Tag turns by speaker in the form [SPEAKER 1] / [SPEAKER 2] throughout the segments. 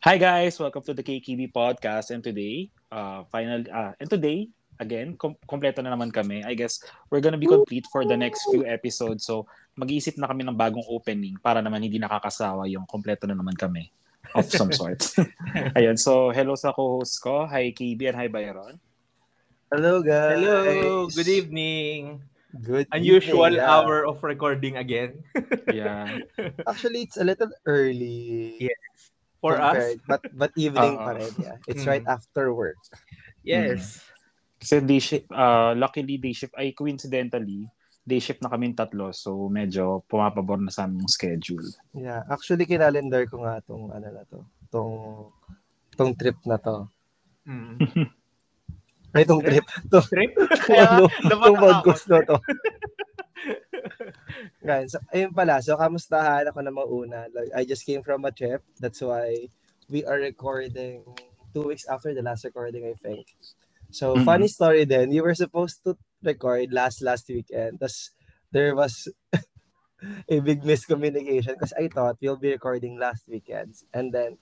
[SPEAKER 1] Hi guys, welcome to the KKB podcast and today, uh final uh and today again, kom- kompleto na naman kami. I guess we're gonna be complete for the next few episodes. So, mag-iisip na kami ng bagong opening para naman hindi nakakasawa yung kompleto na naman kami of some sort. Ayun, so hello sa co-host ko. Hi KB and hi Byron.
[SPEAKER 2] Hello guys.
[SPEAKER 3] Hello, good evening.
[SPEAKER 2] Good
[SPEAKER 3] Unusual
[SPEAKER 2] evening, yeah.
[SPEAKER 3] hour of recording again
[SPEAKER 1] Yeah.
[SPEAKER 2] Actually, it's a little early.
[SPEAKER 3] Yeah. For us.
[SPEAKER 2] compared- But but evening
[SPEAKER 1] Oo.
[SPEAKER 2] pa rin, yeah. It's
[SPEAKER 3] Mm.
[SPEAKER 2] right after work.
[SPEAKER 3] Yes.
[SPEAKER 1] Kasi day shift, uh, luckily day shift, ay coincidentally, day shift na kami tatlo. So, medyo pumapabor na sa aming schedule.
[SPEAKER 2] Yeah. Actually, kinalendar ko nga tong ano na to. Tong tong trip na to.
[SPEAKER 3] Mm.
[SPEAKER 2] Ay, tong trip. Tong,
[SPEAKER 3] Trip?
[SPEAKER 2] ano,
[SPEAKER 3] Dapat
[SPEAKER 2] tong
[SPEAKER 3] ako.
[SPEAKER 2] podcast na to. Guys, so, ayun pala. So, kamustahan ako na mauna. Like, I just came from a trip. That's why we are recording two weeks after the last recording, I think. So,
[SPEAKER 1] Mhm.
[SPEAKER 2] funny story then. We were supposed to record last last weekend. Tapos, there was a big miscommunication because I thought we'll be recording last weekend. And then,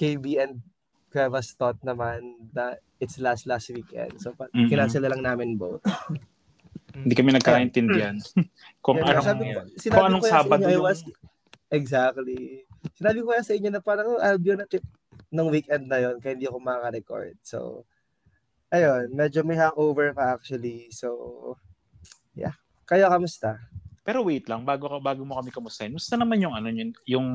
[SPEAKER 2] KB and Krevas thought naman that it's last last weekend. So,
[SPEAKER 1] Mhm.
[SPEAKER 2] kinansel na lang namin both.
[SPEAKER 1] Hindi kami nagkaintindihan. Kung
[SPEAKER 2] Yeah,
[SPEAKER 1] anong,
[SPEAKER 2] sabi
[SPEAKER 1] kung anong Sabado
[SPEAKER 2] inyo, I
[SPEAKER 1] yung-
[SPEAKER 2] was, exactly. Sinabi ko yan sa inyo na parang, oh, I'll be on a trip ng weekend na yon kaya hindi ako makaka-record. So, ayun, medyo may hangover pa actually. So, yeah. Kaya kamusta?
[SPEAKER 1] Pero wait lang, bago ka bago mo kami kamustahin. Musta naman yung ano yun, yung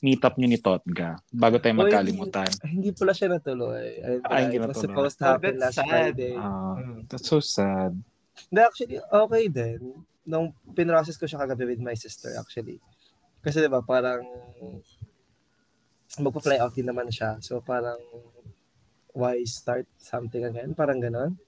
[SPEAKER 1] meetup niyo ni Totga bago tayo magkalimutan.
[SPEAKER 2] Ay, hindi pala siya natuloy. Ayun pala,
[SPEAKER 1] Ah, hindi
[SPEAKER 2] it was
[SPEAKER 1] natuloy.
[SPEAKER 2] supposed to
[SPEAKER 3] Oh,
[SPEAKER 2] happen
[SPEAKER 3] that's
[SPEAKER 2] last
[SPEAKER 3] sad.
[SPEAKER 2] Friday.
[SPEAKER 3] Mm.
[SPEAKER 1] that's so sad.
[SPEAKER 2] Hindi, actually, okay din. Nung pinrocess ko siya kagabi with my sister, actually. Kasi diba, parang magpa-fly out din naman siya. So, parang why start something again? Parang ganon.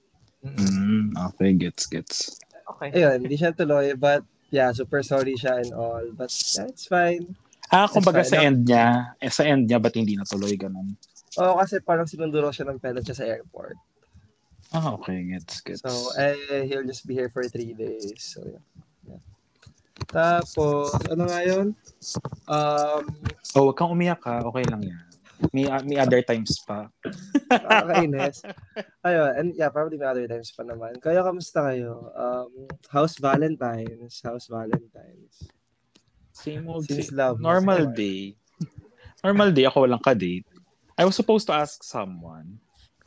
[SPEAKER 1] Mm, okay, gets gets.
[SPEAKER 3] Okay.
[SPEAKER 2] Ayun, hindi siya tuloy. But, yeah, super sorry siya and all. But, yeah, it's fine.
[SPEAKER 1] Ah, kumbaga sa end niya, eh, sa end niya ba't hindi natuloy ganun?
[SPEAKER 2] Oo, kasi parang sinundo raw siya ng parents niya sa airport.
[SPEAKER 1] Ah, okay, gets gets.
[SPEAKER 2] So, eh, he'll just be here for three days. So, yeah. yeah. Tapos, ano nga yun? Um,
[SPEAKER 1] oh, wag kang umiyak ha. Okay lang yan. May, may other times pa.
[SPEAKER 2] Nakakainis. Ayun, and yeah, probably may other times pa naman. Kaya kamusta kayo? Um, how's Valentine's? How's Valentine's?
[SPEAKER 1] Same old
[SPEAKER 2] Since
[SPEAKER 1] same.
[SPEAKER 2] love.
[SPEAKER 1] Normal day. Normal day, ako walang ka-date. I was supposed to ask someone.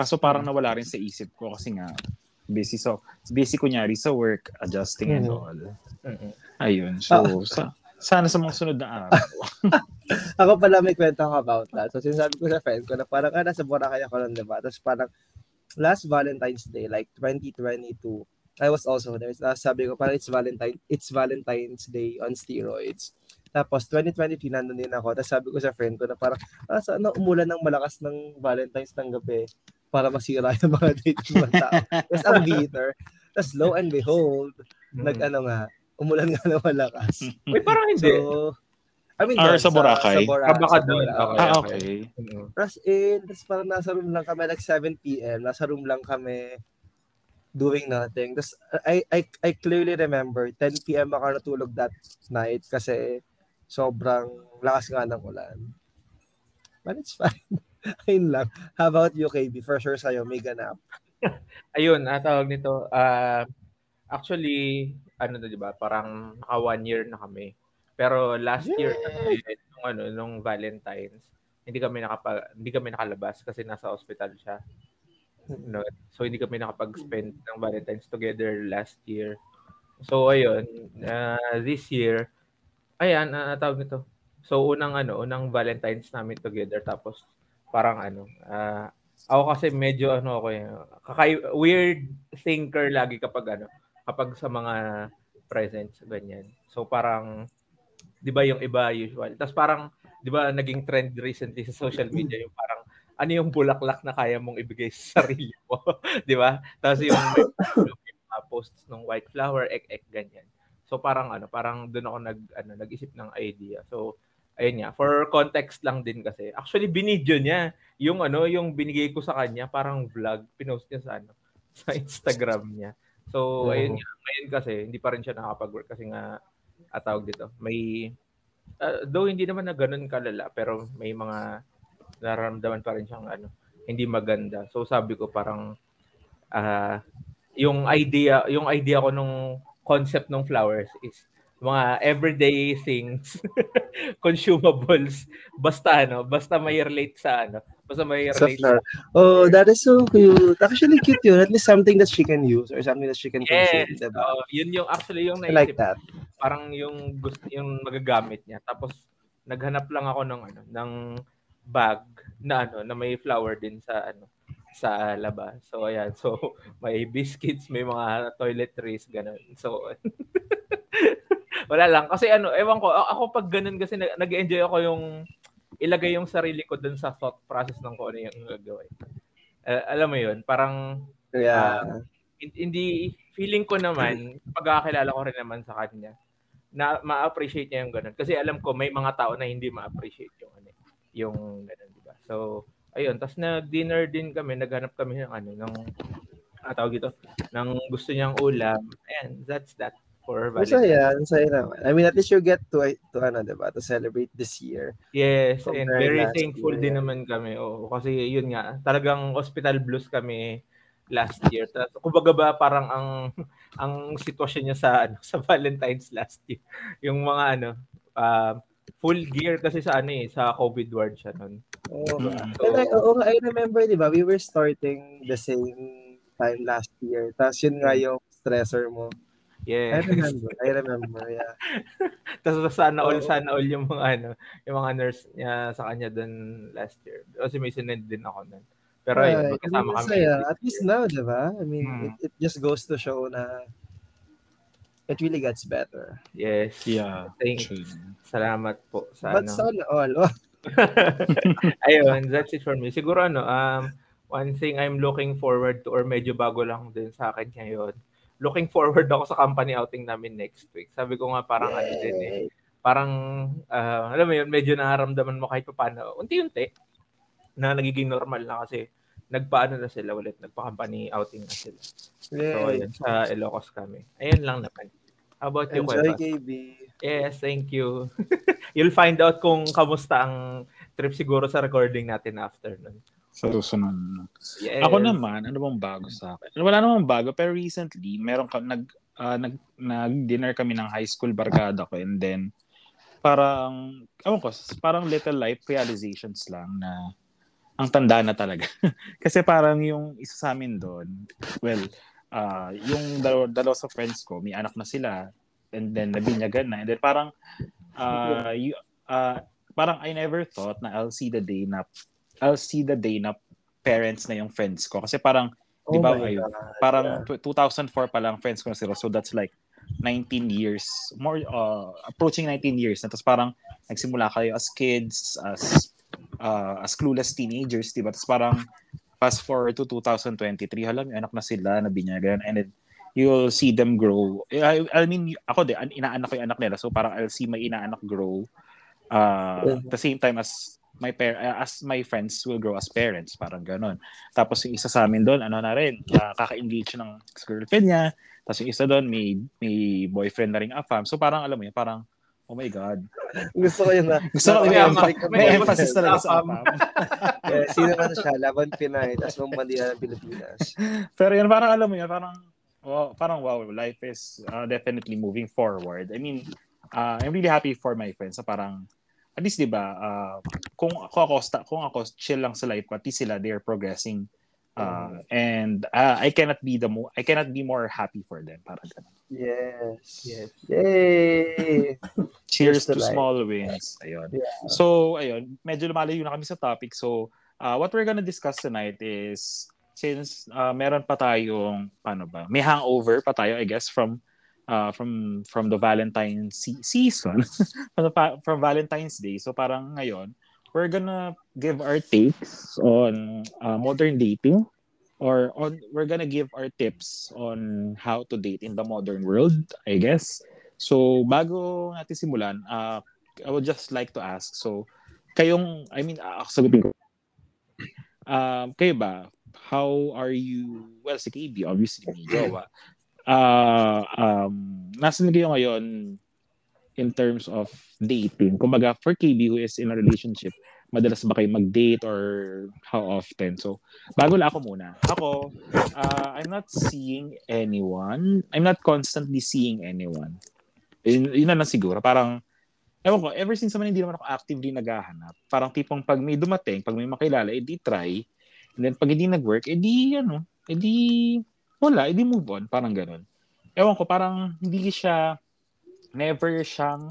[SPEAKER 1] Kaso parang nawala rin sa isip ko kasi nga busy so busy kunyari sa work, adjusting and
[SPEAKER 2] Mhm.
[SPEAKER 1] all.
[SPEAKER 3] Mm-mm.
[SPEAKER 1] Ayun. So, sa, sana sa mga sunod na araw.
[SPEAKER 2] Ako pala may kwento ako about that. So, sinasabi ko sa friend ko na parang, ah, nasa Boracay ako nun, diba? Tapos parang, last Valentine's Day, like 2022, I was also there. Tapos sabi ko, parang it's Valentine, it's Valentine's Day on steroids. Tapos 2023, nandun din ako. Tapos sabi ko sa friend ko na parang, ah, sana umulan ng malakas ng Valentine's ng gabi para masira yung mga date ng mga tao. Tapos ang bitter. Tapos lo and behold,
[SPEAKER 3] Mm.
[SPEAKER 2] nag-ano nga, umulan nga ng malakas.
[SPEAKER 3] Uy, parang hindi.
[SPEAKER 2] So, I mean,
[SPEAKER 1] Or sa Boracay?
[SPEAKER 2] Sa, Bora,
[SPEAKER 3] Ah, baka
[SPEAKER 2] sa
[SPEAKER 3] doon. Okay.
[SPEAKER 1] ah, okay.
[SPEAKER 3] Mm-mm.
[SPEAKER 2] Tapos in, tapos parang nasa room lang kami, like 7 p.m. Nasa room lang kami doing nothing. Tapos I, I, I clearly remember, 10 p.m. ako natulog that night kasi sobrang lakas nga ng ulan. But it's fine. Ayun lang. How about you, KB? For sure sa'yo, may ganap.
[SPEAKER 3] Ayun, ah, tawag nito. ah actually, ano na 'di ba? Parang naka one year na kami. Pero last year kasi nung ano, nung Valentine's, hindi kami nakapag hindi kami nakalabas kasi nasa hospital siya. No, so hindi kami nakapag-spend ng Valentine's together last year. So ayun, ah, this year, ayan, uh, tawag nito. So unang ano, unang Valentine's namin together tapos parang ano, ah, ako kasi medyo ano ako eh, kakay weird thinker lagi kapag ano, kapag sa mga presents ganyan. So parang 'di ba yung iba usual. Tapos parang 'di ba naging trend recently sa social media yung parang ano yung bulaklak na kaya mong ibigay sa sarili mo, 'di ba? Tapos yung, yung mga posts ng white flower, ek ek ganyan. So parang ano, parang doon ako nag ano, nag-isip ng idea. So ayun nga, for context lang din kasi. Actually binidyo niya yung ano, yung binigay ko sa kanya, parang vlog, pinost niya sa ano, sa Instagram niya. So
[SPEAKER 2] Oo.
[SPEAKER 3] ayun nga, ngayon kasi hindi pa rin siya nakapag-work kasi nga atawag dito. May uh, though hindi naman na ganun kalala, pero may mga nararamdaman pa rin siyang ano, hindi maganda. So sabi ko parang uh, yung idea, yung idea ko nung concept ng flowers is mga everyday things, consumables, basta ano, basta may relate sa ano, basta may relate sa,
[SPEAKER 2] sa Oh, that is so cute. Actually cute yun. At least something that she can use or something that she can
[SPEAKER 3] yes, consume. Diba? Oh, yun yung actually yung
[SPEAKER 2] naisip. I like that.
[SPEAKER 3] Parang yung gusto yung magagamit niya. Tapos naghanap lang ako ng ano, ng bag na ano, na may flower din sa ano, sa labas. So ayan, so may biscuits, may mga toiletries ganun. So wala lang kasi ano, ewan ko, ako pag ganun kasi nag-enjoy ako yung ilagay yung sarili ko dun sa thought process ng kung ano yung gagawin. Uh, alam mo yun, parang
[SPEAKER 2] yeah. Uh,
[SPEAKER 3] hindi feeling ko naman pagkakilala ko rin naman sa kanya na ma-appreciate niya yung ganun kasi alam ko may mga tao na hindi ma-appreciate yung ano yung ganun, di ba? So ayun, tapos nag-dinner din kami, naghanap kami ng ano ng ah, tawag ito, ng gusto niyang ulam. And that's that for Valentine's.
[SPEAKER 2] Masaya, masaya naman. I mean, at least you get to, to ano, diba, to celebrate this year.
[SPEAKER 3] Yes, and very thankful year. din naman kami. Oh, kasi yun nga, talagang hospital blues kami last year. Tapos, kumbaga ba parang ang ang sitwasyon niya sa ano sa Valentine's last year. Yung mga ano, uh, full gear kasi sa ano eh, sa COVID ward siya noon.
[SPEAKER 2] Oh, so, and I, I remember, di ba, we were starting the same time last year. Tapos yun nga mm. yung stressor mo.
[SPEAKER 3] Yeah.
[SPEAKER 2] I remember. I remember, yeah.
[SPEAKER 3] Tapos sana all, sana all yung mga ano, yung mga nurse niya sa kanya doon last year. Kasi may sinend din ako nun. Pero uh, yun, magkasama kami.
[SPEAKER 2] Masaya. At least now, di ba? I mean, hmm. it, it just goes to show na it really gets better.
[SPEAKER 3] Yes.
[SPEAKER 1] Yeah.
[SPEAKER 3] Thank you. Salamat po sa
[SPEAKER 2] But ano. sana all.
[SPEAKER 3] Ayun, that's it for me. Siguro ano, um, one thing I'm looking forward to or medyo bago lang din sa akin ngayon looking forward ako sa company outing namin next week. Sabi ko nga parang Yay. ano din eh. Parang, uh, alam mo yun, medyo nararamdaman mo kahit pa paano, unti-unti, na nagiging normal na kasi nagpaano na sila ulit, nagpa-company outing na sila. Yay. So, ayun, sa Ilocos kami. Ayun lang naman. How about you,
[SPEAKER 2] Enjoy, KB.
[SPEAKER 3] Yes, thank you. You'll find out kung kamusta ang trip siguro sa recording natin after nun
[SPEAKER 1] sa susunod. Yes. Ako naman, ano bang bago sa akin? Wala namang bago, pero recently, meron ka, nag, uh, nag, nag-dinner kami ng high school barkada ko and then parang, ewan ko, parang little life realizations lang na ang tanda na talaga. Kasi parang yung isa sa amin doon, well, uh, yung dalawa, dalawa sa friends ko, may anak na sila and then nabinyagan na and then parang uh, you, uh, parang I never thought na I'll see the day na I'll see the day na parents na yung friends ko. Kasi parang, oh di ba, ay, parang yeah. 2004 pa lang friends ko na sila. So that's like 19 years, more, uh, approaching 19 years. Na tapos parang nagsimula kayo as kids, as uh, as clueless teenagers, di ba? Tapos parang fast forward to 2023, halam, yung anak na sila, na binyagan, and then you'll see them grow. I, I mean, ako din, inaanak ko yung anak nila, so parang I'll see my inaanak grow uh, at the same time as my par- uh, as my friends will grow as parents, parang ganun. Tapos yung isa sa amin doon, ano na rin, uh, kaka-engage ng girlfriend niya. Tapos yung isa doon, may, may boyfriend na rin afam. So parang alam mo yun, parang, oh my God.
[SPEAKER 2] Gusto ko yun na.
[SPEAKER 1] Gusto ko may, may, may emphasis talaga sa afam.
[SPEAKER 2] yeah, sino man siya, laban Pinay, tapos mambandiya ng Pilipinas.
[SPEAKER 1] Pero yun, parang alam mo yun, parang, wow, parang wow, life is uh, definitely moving forward. I mean, uh, I'm really happy for my friends. So parang, at least 'di ba uh, kung ako ako kung ako chill lang sa life ko at least sila they're progressing uh, mm. and uh, I cannot be the mo I cannot be more happy for them para ganun.
[SPEAKER 2] Yes.
[SPEAKER 3] Yes.
[SPEAKER 2] Yay.
[SPEAKER 1] Cheers, to, to small wins. Ayun. Yeah. So ayun, medyo lumalayo na kami sa topic. So uh, what we're gonna discuss tonight is since uh, meron pa tayong paano ba? May hangover pa tayo I guess from uh, from from the Valentine's se- season. From, the, from Valentine's Day. So parang ngayon, we're gonna give our takes on uh, modern dating or on we're gonna give our tips on how to date in the modern world, I guess. So bago natin simulan, uh, I would just like to ask, so kayong, I mean, uh, sagutin ko, um, kayo ba, how are you, well, si KB, obviously, may jowa uh, um, nasa na kayo ngayon in terms of dating? Kumbaga, for KB who is in a relationship, madalas ba kayo mag-date or how often? So, bago lang ako muna. Ako, uh, I'm not seeing anyone. I'm not constantly seeing anyone. Yun, yun na lang siguro. Parang, ewan ko, ever since naman hindi naman ako actively naghahanap. Parang tipong pag may dumating, pag may makilala, edi try. And then pag hindi nag-work, edi ano, edi wala, edi move on. Parang ganun. Ewan ko, parang hindi siya, never siyang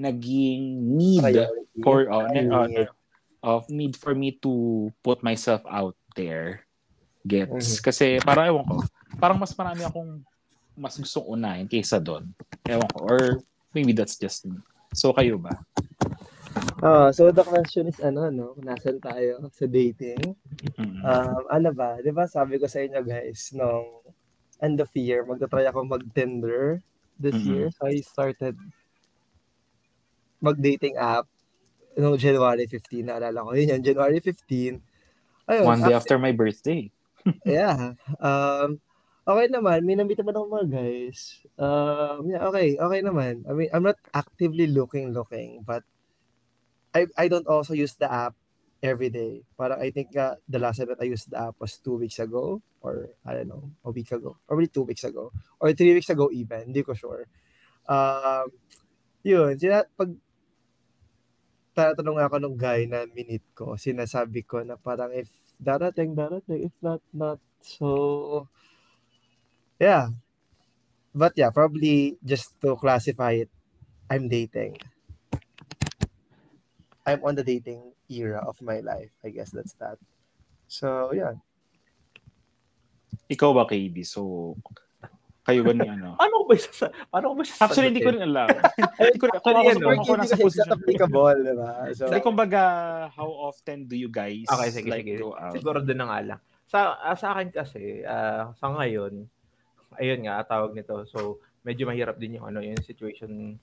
[SPEAKER 1] naging need Priority. for uh, uh, of need for me to put myself out there gets mm-hmm. kasi parang ewan ko parang mas marami akong mas gustong unahin kaysa doon ewan ko or maybe that's just me so kayo ba
[SPEAKER 2] Oh, so the question is ano no, nasan tayo sa dating? Um, ano ba? 'Di ba sabi ko sa inyo guys nung end of year, magta-try ako mag-Tinder this mm-hmm. year. So I started mag-dating app no January 15, naalala ko. Yun yan, January 15.
[SPEAKER 1] Ayun, One day after, after my birthday.
[SPEAKER 2] yeah. Um, okay naman. May nabita naman ako mga guys. Um, yeah, okay. Okay naman. I mean, I'm not actively looking, looking, but I, I don't also use the app every day. Parang I think uh, the last time that I used the app was two weeks ago or I don't know, a week ago. Probably two weeks ago. Or three weeks ago even. Hindi ko sure. Um, yun. Sina, pag tatanong ako nung guy na minute ko, sinasabi ko na parang if darating, darating. If not, not. So, yeah. But yeah, probably just to classify it, I'm dating. I'm on the dating era of my life. I guess that's that. So, yeah.
[SPEAKER 1] Ikaw ba, KB? So, kayo ba ni ano?
[SPEAKER 3] ano ba sa ano ba
[SPEAKER 1] sa Actually, hindi ko rin alam. hindi ko rin ako, ako, ako, nasa position.
[SPEAKER 2] applicable, di ba? So,
[SPEAKER 1] hindi, kumbaga, how often do you guys
[SPEAKER 3] okay, sige, like sige. go out? Siguro doon na nga lang. Sa, uh, sa akin kasi, uh, sa ngayon, ayun nga, tawag nito. So, medyo mahirap din yung ano, yung situation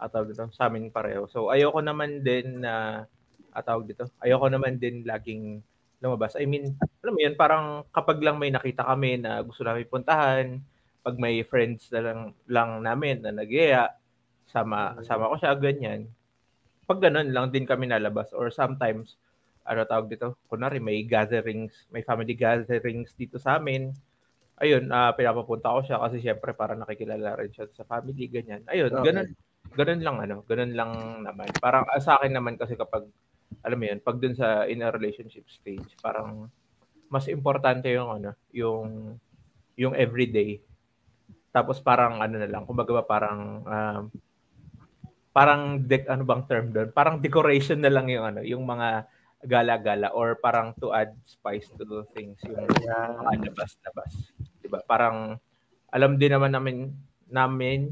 [SPEAKER 3] at tawag dito sa amin pareho. So, ayoko naman din na uh, tawag dito. Ayoko naman din laging lumabas. I mean, alam mo yun, parang kapag lang may nakita kami na gusto namin puntahan, pag may friends na lang, lang namin na nagyaya, sama, mm. sama ko siya, ganyan. Pag ganun lang din kami nalabas or sometimes, ano tawag dito, kunwari may gatherings, may family gatherings dito sa amin, ayun, uh, pinapapunta ko siya kasi syempre para nakikilala rin siya sa family, ganyan. Ayun, okay. ganun, ganun lang ano, ganun lang naman. Parang uh, sa akin naman kasi kapag, alam mo yun, pag dun sa in a relationship stage, parang mas importante yung ano, yung yung everyday tapos parang ano na lang, kumbaga ba parang um, parang de- ano bang term doon? Parang decoration na lang yung ano, yung mga gala-gala or parang to add spice to things yung yeah. labas-labas. 'Di ba? Parang alam din naman namin namin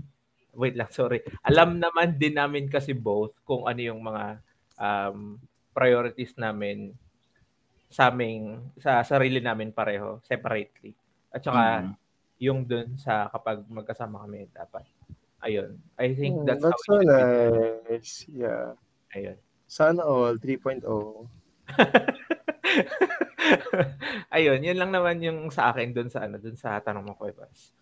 [SPEAKER 3] wait lang, sorry. Alam naman din namin kasi both kung ano yung mga um, priorities namin sa aming sa sarili namin pareho separately. At saka mm-hmm yung dun sa kapag magkasama kami dapat. Ayun. I think hmm, that's,
[SPEAKER 2] that's how so nice. Be. Yeah.
[SPEAKER 3] Ayun.
[SPEAKER 2] Sana all 3.0.
[SPEAKER 3] Ayun, yun lang naman yung sa akin dun sa ano, dun sa tanong mo, Kuebas.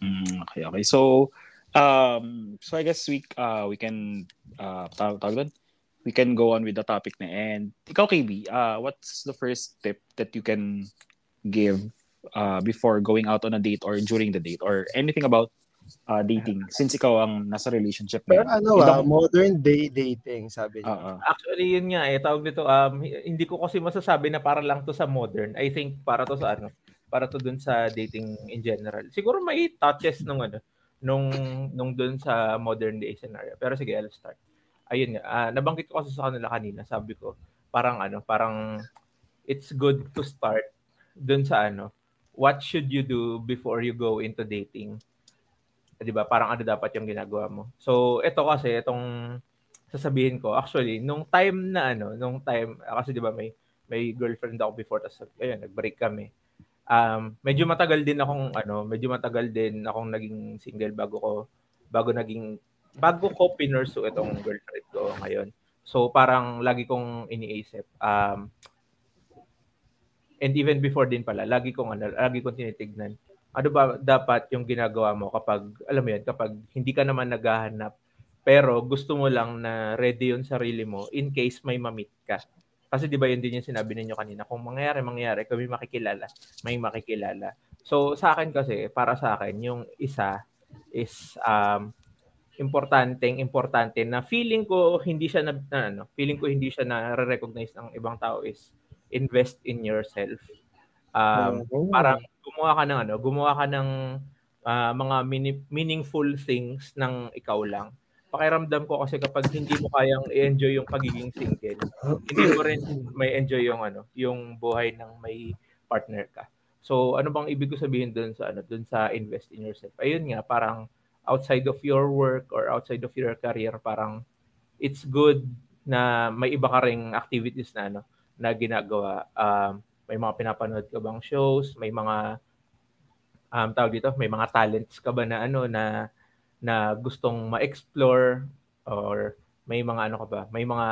[SPEAKER 1] Mm, okay, okay. So, um, so I guess we uh we can uh tawag, tawag We can go on with the topic na and ikaw KB, uh what's the first tip that you can give uh, before going out on a date or during the date or anything about uh, dating since ikaw ang nasa relationship
[SPEAKER 2] Pero ano ah, modern day dating sabi niya. Uh-uh.
[SPEAKER 3] Actually yun nga eh tawag dito um hindi ko kasi masasabi na para lang to sa modern. I think para to sa ano para to dun sa dating in general. Siguro may touches nung ano nung nung dun sa modern day scenario. Pero sige, I'll start. Ayun nga, uh, nabanggit ko kasi sa kanila kanina, sabi ko, parang ano, parang it's good to start dun sa ano, what should you do before you go into dating? 'Di ba? Parang ano dapat yung ginagawa mo. So, ito kasi itong sasabihin ko, actually, nung time na ano, nung time kasi 'di ba may may girlfriend ako before tapos ayun, nag-break kami. Um, medyo matagal din akong ano, medyo matagal din akong naging single bago ko bago naging bago ko pinursu itong girlfriend ko ngayon. So parang lagi kong iniisip um and even before din pala, lagi kong ano, lagi kong tinitignan. Ano ba dapat yung ginagawa mo kapag alam mo yan, kapag hindi ka naman naghahanap pero gusto mo lang na ready yung sarili mo in case may mamit ka. Kasi di ba yun din yung sinabi ninyo kanina, kung mangyari, mangyari, kami makikilala, may makikilala. So sa akin kasi, para sa akin, yung isa is um, importanteng importante na feeling ko hindi siya na, na ano, feeling ko hindi siya na recognize ng ibang tao is invest in yourself. Um,
[SPEAKER 2] Oh.
[SPEAKER 3] parang gumawa ka ng ano, gumawa ka ng ah, mga mini- meaningful things ng ikaw lang. Pakiramdam ko kasi kapag hindi mo kayang i-enjoy yung pagiging single, hindi mo rin may enjoy yung ano, yung buhay ng may partner ka. So, ano bang ibig ko sabihin doon sa ano, doon sa invest in yourself? Ayun nga, parang outside of your work or outside of your career, parang it's good na may iba ka ring activities na ano, na ginagawa. Um, may mga pinapanood ka bang shows, may mga um, tawag dito, may mga talents ka ba na ano na na gustong ma-explore or may mga ano ka ba, may mga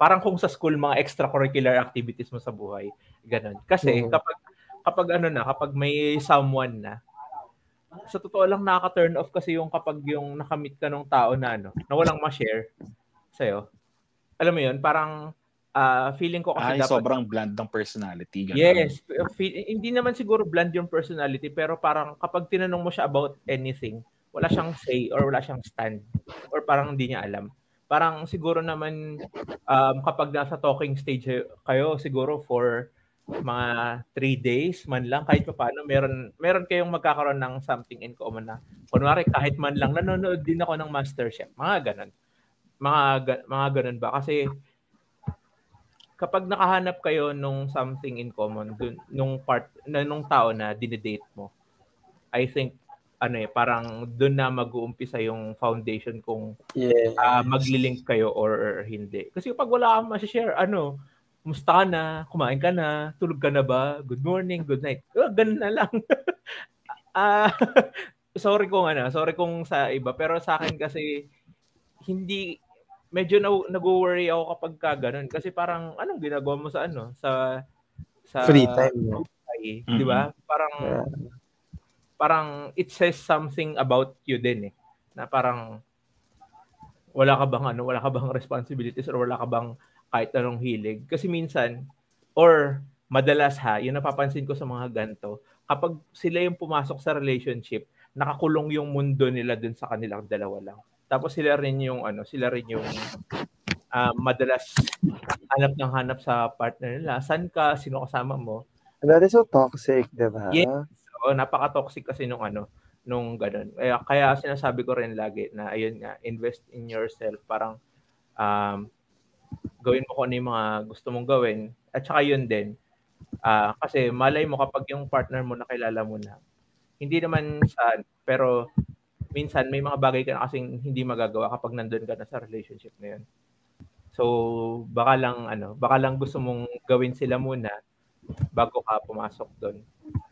[SPEAKER 3] parang kung sa school mga extracurricular activities mo sa buhay, ganun. Kasi
[SPEAKER 2] Mhm.
[SPEAKER 3] kapag kapag ano na, kapag may someone na sa totoo lang nakaka-turn off kasi yung kapag yung nakamit ka ng tao na ano, na walang ma-share sa'yo. Alam mo yun, parang ah, feeling ko kasi
[SPEAKER 1] Ay,
[SPEAKER 3] dapat
[SPEAKER 1] sobrang bland ng personality. Ganun.
[SPEAKER 3] Yes. Fe- Hindi naman siguro bland yung personality, pero parang kapag tinanong mo siya about anything, wala siyang say or wala siyang stand. Or parang hindi niya alam. Parang siguro naman um, kapag nasa talking stage kayo, siguro for mga three days man lang, kahit pa paano, meron, meron kayong magkakaroon ng something in common na, kunwari, kahit man lang, nanonood din ako ng Masterchef. Mga ganon. Mga, ga- mga ganon ba? Kasi kapag nakahanap kayo nung something in common dun, nung part nung tao na dinedate mo I think ano eh parang doon na mag-uumpisa yung foundation kung
[SPEAKER 2] Yeah.
[SPEAKER 3] ah, maglilink kayo or hindi kasi kapag wala kang ma-share ano Kumusta ka na? Kumain ka na? Tulog ka na ba? Good morning, good night. Oh, ganun na lang. Ah, sorry kung ano, sorry kung sa iba, pero sa akin kasi hindi medyo na, nag-worry ako kapag ka ganun kasi parang anong ginagawa mo sa ano sa sa
[SPEAKER 2] Free time. no?
[SPEAKER 3] buhay, di ba? Parang
[SPEAKER 2] Yeah.
[SPEAKER 3] Parang it says something about you din eh. Na parang wala ka bang ano, wala ka bang responsibilities or wala ka bang kahit anong hilig. Kasi minsan or madalas ha, yung napapansin ko sa mga ganto, kapag sila yung pumasok sa relationship, nakakulong yung mundo nila dun sa kanilang dalawa lang. Tapos sila rin yung ano, sila rin yung ah, madalas hanap ng hanap sa partner nila. San ka? Sino kasama mo?
[SPEAKER 2] That is so toxic, di ba?
[SPEAKER 3] Yeah. So, napaka-toxic kasi nung ano, nung ganun. Kaya, kaya sinasabi ko rin lagi na ayun nga, invest in yourself. Parang um, gawin mo kung ano yung mga gusto mong gawin. At saka yun din, ah, kasi malay mo kapag yung partner mo nakilala mo na, hindi naman sa, pero minsan may mga bagay ka na kasing hindi magagawa kapag nandun ka na sa relationship na yun. So, baka lang, ano, baka lang gusto mong gawin sila muna bago ka pumasok doon.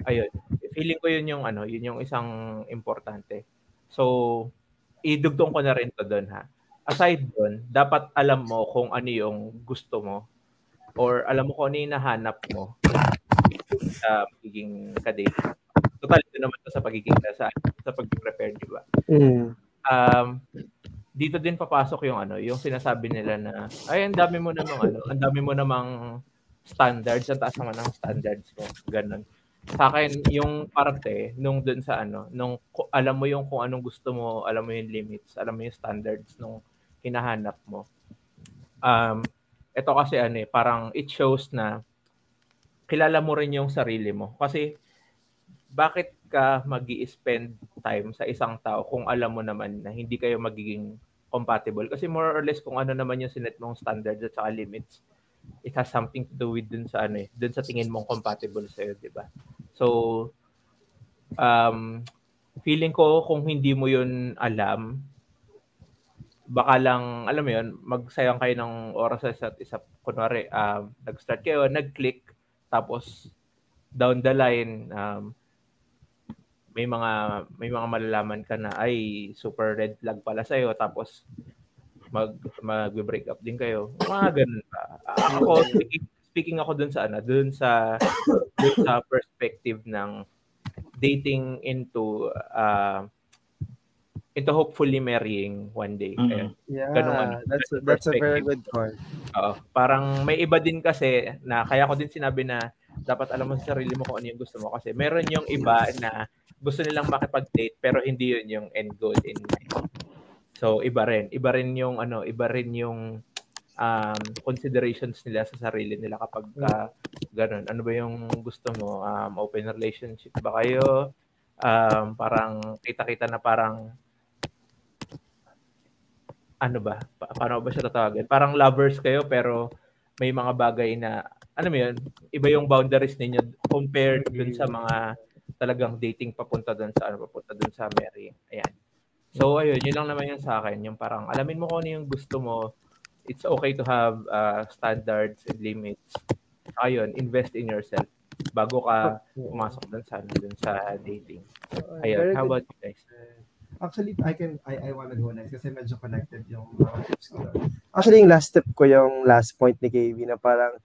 [SPEAKER 3] Ayun. Feeling ko yun yung ano, yun yung isang importante. So, idugtong ko na rin to doon ha. Aside doon, dapat alam mo kung ano yung gusto mo or alam mo kung ano yung nahanap mo sa pagiging kadate. Total, ito naman to sa pagiging sa, sa pag-prepare, di ba?
[SPEAKER 2] Mm.
[SPEAKER 3] um, dito din papasok yung ano, yung sinasabi nila na ay ang dami mo namang ano, ang dami mo namang standards, ang taas naman ng standards mo. Ganun. Sa akin, yung parte nung dun sa ano, nung alam mo yung kung anong gusto mo, alam mo yung limits, alam mo yung standards nung hinahanap mo. Um, ito kasi ano eh, parang it shows na kilala mo rin yung sarili mo. Kasi bakit ka mag spend time sa isang tao kung alam mo naman na hindi kayo magiging compatible? Kasi more or less kung ano naman yung sinet mong standards at saka limits, it has something to do with dun sa ano eh, dun sa tingin mong compatible sa'yo, di ba? So, um, feeling ko kung hindi mo yun alam, baka lang, alam mo yun, magsayang kayo ng oras sa isa't isa. Kunwari, um, nag-start kayo, nag-click, tapos down the line, um, may mga may mga malalaman ka na ay super red flag pala sa tapos mag mag-break up din kayo. Mga ganun pa. Ako speaking, speaking ako dun sa ano, dun sa dun sa perspective ng dating into uh, into hopefully marrying one day.
[SPEAKER 1] Mm.
[SPEAKER 2] Yeah,
[SPEAKER 3] Ganun ano,
[SPEAKER 2] that's
[SPEAKER 3] ganun
[SPEAKER 2] that's a very good point.
[SPEAKER 3] Oo. Parang may iba din kasi na kaya ko din sinabi na dapat alam mo sa sarili mo kung ano yung gusto mo kasi meron yung iba na gusto nilang makipag-date pero hindi yun yung end goal in mind. So iba rin, iba rin yung ano, iba rin yung um, considerations nila sa sarili nila kapag uh, ganun. Ano ba yung gusto mo? Um, open relationship ba kayo? Um, parang kita-kita na parang ano ba? Pa- paano ba siya tatawagin? Parang lovers kayo pero may mga bagay na ano mo yun, iba yung boundaries ninyo compared dun sa mga talagang dating papunta dun sa ano papunta dun sa Mary. Ayan. So ayun, yun lang naman yung sa akin, yung parang alamin mo kung ano yung gusto mo. It's okay to have uh, standards and limits. Ayun, invest in yourself bago ka pumasok dun sa dun sa dating. Ayun, how about you guys?
[SPEAKER 2] Actually, I can, I, I wanna go next kasi medyo connected yung mga tips ko. doon. Actually, yung last tip ko, yung last point ni KB na parang,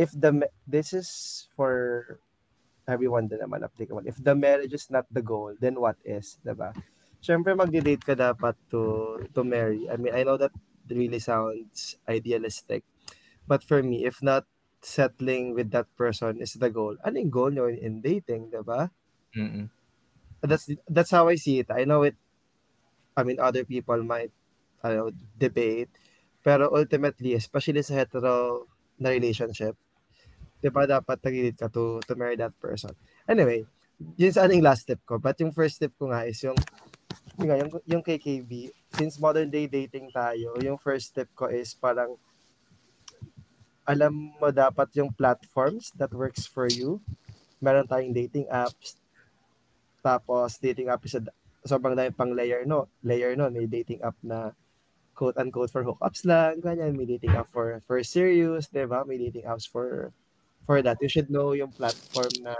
[SPEAKER 2] if the, this is for everyone din naman applicable. If the marriage is not the goal, then what is, diba? Siyempre, magdi-date ka dapat to, to marry. I mean, I know that really sounds idealistic. But for me, if not settling with that person is the goal, ano yung goal nyo in, in dating, diba?
[SPEAKER 3] Mm-mm.
[SPEAKER 2] that's that's how I see it. I know it. I mean, other people might, I know, debate, pero ultimately, especially sa hetero na relationship, di ba dapat nag ka to to marry that person. Anyway, yun sa aning last tip ko. But yung first tip ko nga is yung, nga, yung, yung KKB, since modern day dating tayo, yung first tip ko is parang alam mo dapat yung platforms that works for you. Meron tayong dating apps, tapos dating app is a, sobrang dami pang layer no. Layer no, may dating app na quote unquote for hookups lang, ganyan, may dating app for for serious, 'di ba? May dating apps for for that. You should know yung platform na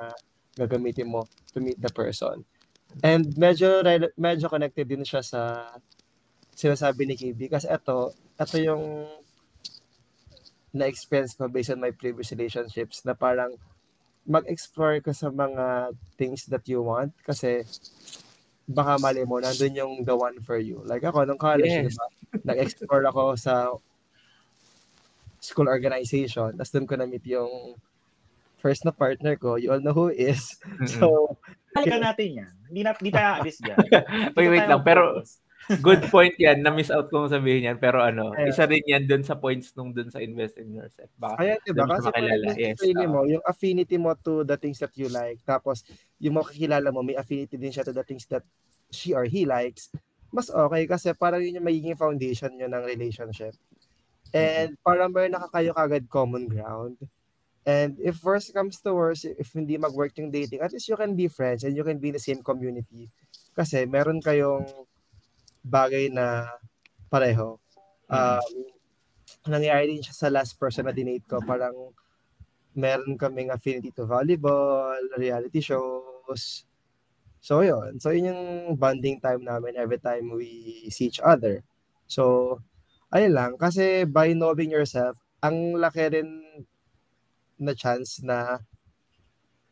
[SPEAKER 2] gagamitin mo to meet the person. And medyo medyo connected din siya sa sinasabi ni KB kasi ito, ito yung na-experience ko based on my previous relationships na parang mag-explore ka sa mga things that you want kasi baka mali mo, nandun yung the one for you. Like ako, nung college,
[SPEAKER 3] Yes.
[SPEAKER 2] diba? nag-explore ako sa school organization. Tapos doon ko na-meet yung first na partner ko. You all know who is. So,
[SPEAKER 1] Halika natin yan. Hindi, na, hindi tayo aalis dyan.
[SPEAKER 3] Wait, wait lang. Pero good point yan. Na-miss out kong sabihin yan. Pero ano,
[SPEAKER 2] Ayan.
[SPEAKER 3] isa rin yan dun sa points nung dun sa invest in yourself. Baka,
[SPEAKER 2] Kaya diba? Kasi
[SPEAKER 3] makilala. Yes, oo.
[SPEAKER 2] mo, yung affinity mo to the things that you like, tapos yung makikilala mo, may affinity din siya to the things that she or he likes, mas okay kasi parang yun yung magiging foundation nyo ng relationship. And parang meron nakakayo kagad common ground. And if worst comes to worst, if hindi mag-work yung dating, at least you can be friends and you can be in the same community. Kasi meron kayong bagay na pareho. Um, nangyari din siya sa last person na dinate ko. Parang meron kaming affinity to volleyball, reality shows. So, yun. So, yun yung bonding time namin every time we see each other. So, ayun lang. Kasi by knowing yourself, ang laki rin na chance na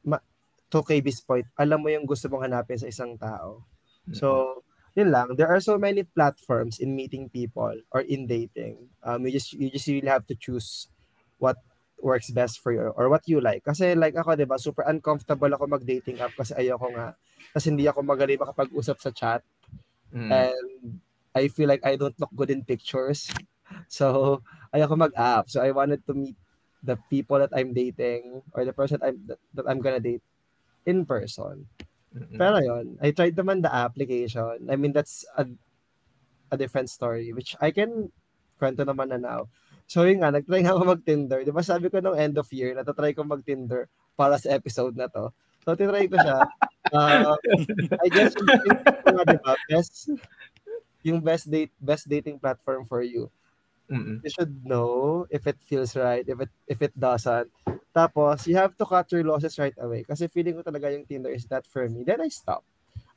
[SPEAKER 2] ma- to KB's point, alam mo yung gusto mong hanapin sa isang tao. So, yun lang. There are so many platforms in meeting people or in dating. Um, you just you just really have to choose what works best for you or what you like. Kasi like ako, di ba, super uncomfortable ako mag-dating app kasi ayoko nga. Kasi hindi ako magaling makapag-usap sa chat.
[SPEAKER 3] Mm.
[SPEAKER 2] And I feel like I don't look good in pictures. So, ayoko mag-app. So, I wanted to meet the people that I'm dating or the person that I'm, that, that I'm gonna date in person.
[SPEAKER 3] Mm-mm.
[SPEAKER 2] Pero yun, I tried naman the application. I mean, that's a, a different story, which I can kwento naman na now. So yun nga, nag-try nga ako mag-Tinder. Di ba sabi ko nung end of year, natatry ko mag-Tinder para sa episode na to. So, tinry ko siya. Uh, I guess, yung, yung, best, yung best date, best dating platform for you.
[SPEAKER 3] Mm-mm.
[SPEAKER 2] You should know if it feels right, if it if it doesn't. Tapos, you have to cut your losses right away. Kasi feeling ko talaga yung Tinder is not for me. Then I stop.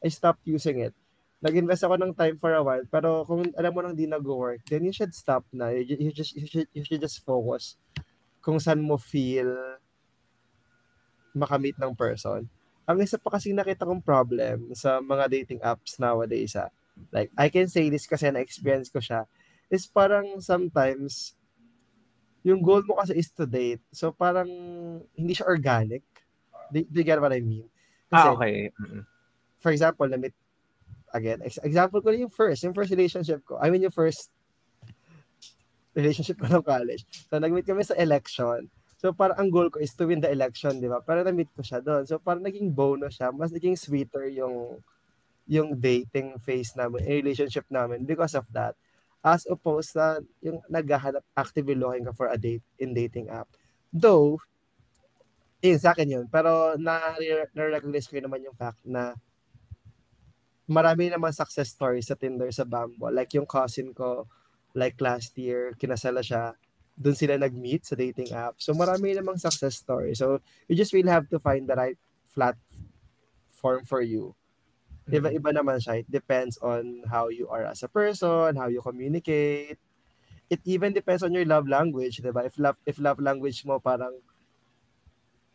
[SPEAKER 2] I stopped using it. Nag-invest ako ng time for a while, pero kung alam mo nang di nag-work, then you should stop na. You, you, just, you, should, you should just focus kung saan mo feel makamit ng person. Ang isa pa kasi nakita kong problem sa mga dating apps nowadays, ah, like, I can say this kasi na-experience ko siya, is parang sometimes, yung goal mo kasi is to date. So, parang, hindi siya organic. Do, do you get what I mean? Kasi,
[SPEAKER 3] ah, okay.
[SPEAKER 2] For example, na meet, again, ex- example ko yung first, yung first relationship ko. I mean, yung first relationship ko ng college. So, nag-meet kami sa election. So, parang ang goal ko is to win the election, di ba? Pero na-meet ko siya doon. So, parang naging bonus siya. Mas naging sweeter yung yung dating phase namin, relationship namin because of that. As opposed sa yung naghahanap, actively looking ka for a date in dating app. Though, yun, sa akin yun. Pero na, na-recognize ko naman yung fact na marami naman success stories sa Tinder, sa Bumble. Like yung cousin ko, like last year, kinasala siya, doon sila nag-meet sa dating app. So marami namang success story. So you just really have to find the right platform for you. Iba-iba naman siya. It depends on how you are as a person, how you communicate. It even depends on your love language, diba? If love, if love language mo parang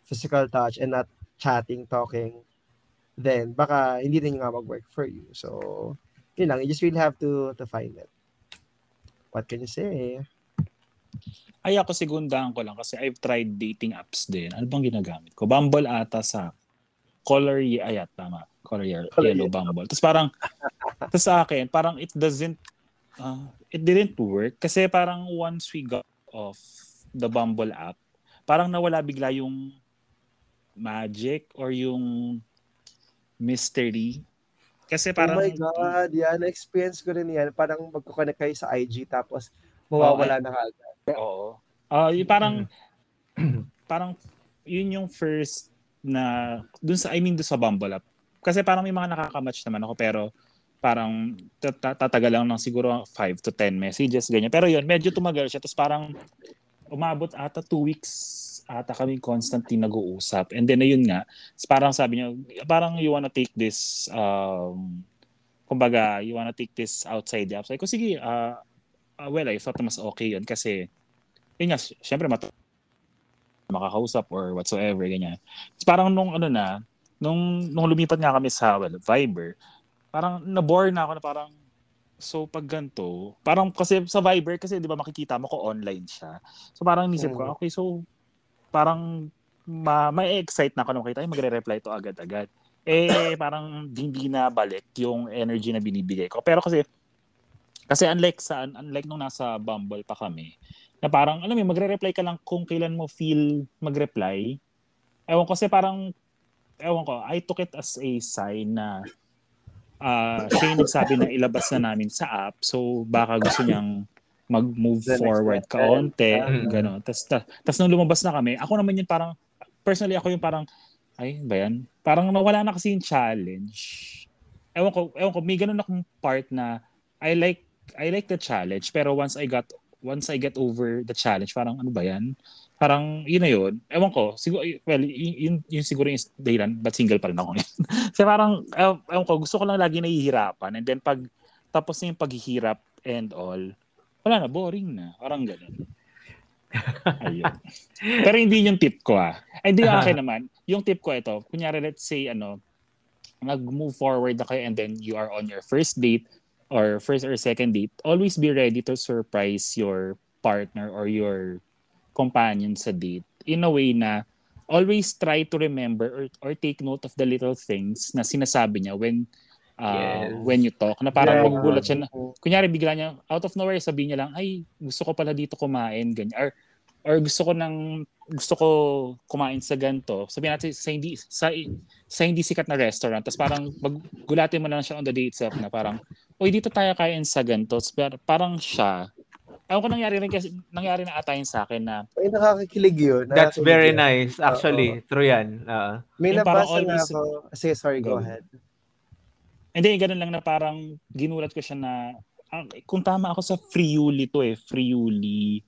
[SPEAKER 2] physical touch and not chatting, talking, then baka hindi rin nga mag-work for you. So, yun lang. You just really have to to find it. What can you say?
[SPEAKER 1] Ay ako sigundaan ko lang kasi I've tried dating apps din. Ano bang ginagamit ko? Bumble ata sa Color ayat tama. Color Yellow,
[SPEAKER 2] Color
[SPEAKER 1] yellow Bumble. Tapos parang tapos sa akin, parang it doesn't uh, it didn't work kasi parang once we got off the Bumble app, parang nawala bigla yung magic or yung mystery. Kasi parang
[SPEAKER 2] oh my God, yan. Na-experience ko rin yan. Parang magkoconnect kayo sa IG tapos mawawala na kagad.
[SPEAKER 1] Oo. Ah, yung parang parang yun yung first na dun sa I mean dun sa Bumble app. Kasi parang may mga nakaka-match naman ako pero parang tat- tatagal lang ng siguro 5 to 10 messages ganyan. Pero yun, medyo tumagal siya tapos parang umabot ata 2 weeks ata kami constantly nag-uusap. And then ayun nga, parang sabi niya, parang you wanna take this um kumbaga, you wanna take this outside the app. Sabi ko, sige, uh, uh, well, I thought mas okay yun kasi yun nga, syempre mat makakausap or whatsoever, ganyan. Tapos parang nung ano na, nung, nung lumipat nga kami sa well, Viber, parang na-bore na ako na parang, so pag ganito, parang kasi sa Viber, kasi di ba makikita mo ko online siya. So parang nisip ko,
[SPEAKER 2] Mm.
[SPEAKER 1] okay, so parang ma may excite na ako nung makita, ay magre-reply to agad-agad. Eh, parang hindi na balik yung energy na binibigay ko. Pero kasi, kasi unlike sa, unlike nung nasa Bumble pa kami, na parang, alam mo, magre-reply ka lang kung kailan mo feel mag-reply. Ewan ko, kasi parang, ewan ko, I took it as a sign na uh, siya yung nagsabi na ilabas na namin sa app. So, baka gusto niyang mag-move forward kaonte,
[SPEAKER 3] Mm.
[SPEAKER 1] gano'n. Tapos, tapos nung lumabas na kami, ako naman yun parang, personally ako yung parang, ay, ba yan? Parang nawala na kasi yung challenge. Ewan ko, ewan ko, may ganun akong part na I like I like the challenge pero once I got once I get over the challenge, parang ano ba yan? Parang yun na yun. Ewan ko, siguro, well, yun, yun, yun siguro yung dahilan, but single pa rin ako ngayon. Kasi parang, ewan, ko, gusto ko lang lagi nahihirapan. And then pag tapos na yung paghihirap and all, wala na, boring na. Parang ganun. Ayun. Pero hindi yung tip ko ah. Ay, Hindi yung akin naman. Yung tip ko ito, kunyari let's say ano, nag-move forward na kayo and then you are on your first date or first or second date, always be ready to surprise your partner or your companion sa date in a way na always try to remember or, or take note of the little things na sinasabi niya when uh,
[SPEAKER 3] Yes.
[SPEAKER 1] when you talk na parang
[SPEAKER 2] Yeah.
[SPEAKER 1] maggulat siya na kunyari bigla niya out of nowhere sabihin niya lang ay gusto ko pala dito kumain ganyan or or gusto ko ng gusto ko kumain sa ganto sabihin natin sa hindi sa, sa hindi sikat na restaurant tapos parang maggulatin mo na lang siya on the day itself na parang oy dito tayo kain sa ganto parang siya Ewan ko nangyari rin kasi nangyari na ata yun sa akin na
[SPEAKER 2] Ay, nakakakilig yun.
[SPEAKER 3] That's
[SPEAKER 2] Nakakakilig
[SPEAKER 3] very
[SPEAKER 2] yun.
[SPEAKER 3] nice. Actually, true yan. Ah.
[SPEAKER 2] May nabasa na
[SPEAKER 1] always-
[SPEAKER 2] ako. Sige, sorry, go ahead.
[SPEAKER 1] hindi ganun lang na parang ginulat ko siya na kung tama ako sa Friuli to eh Friuli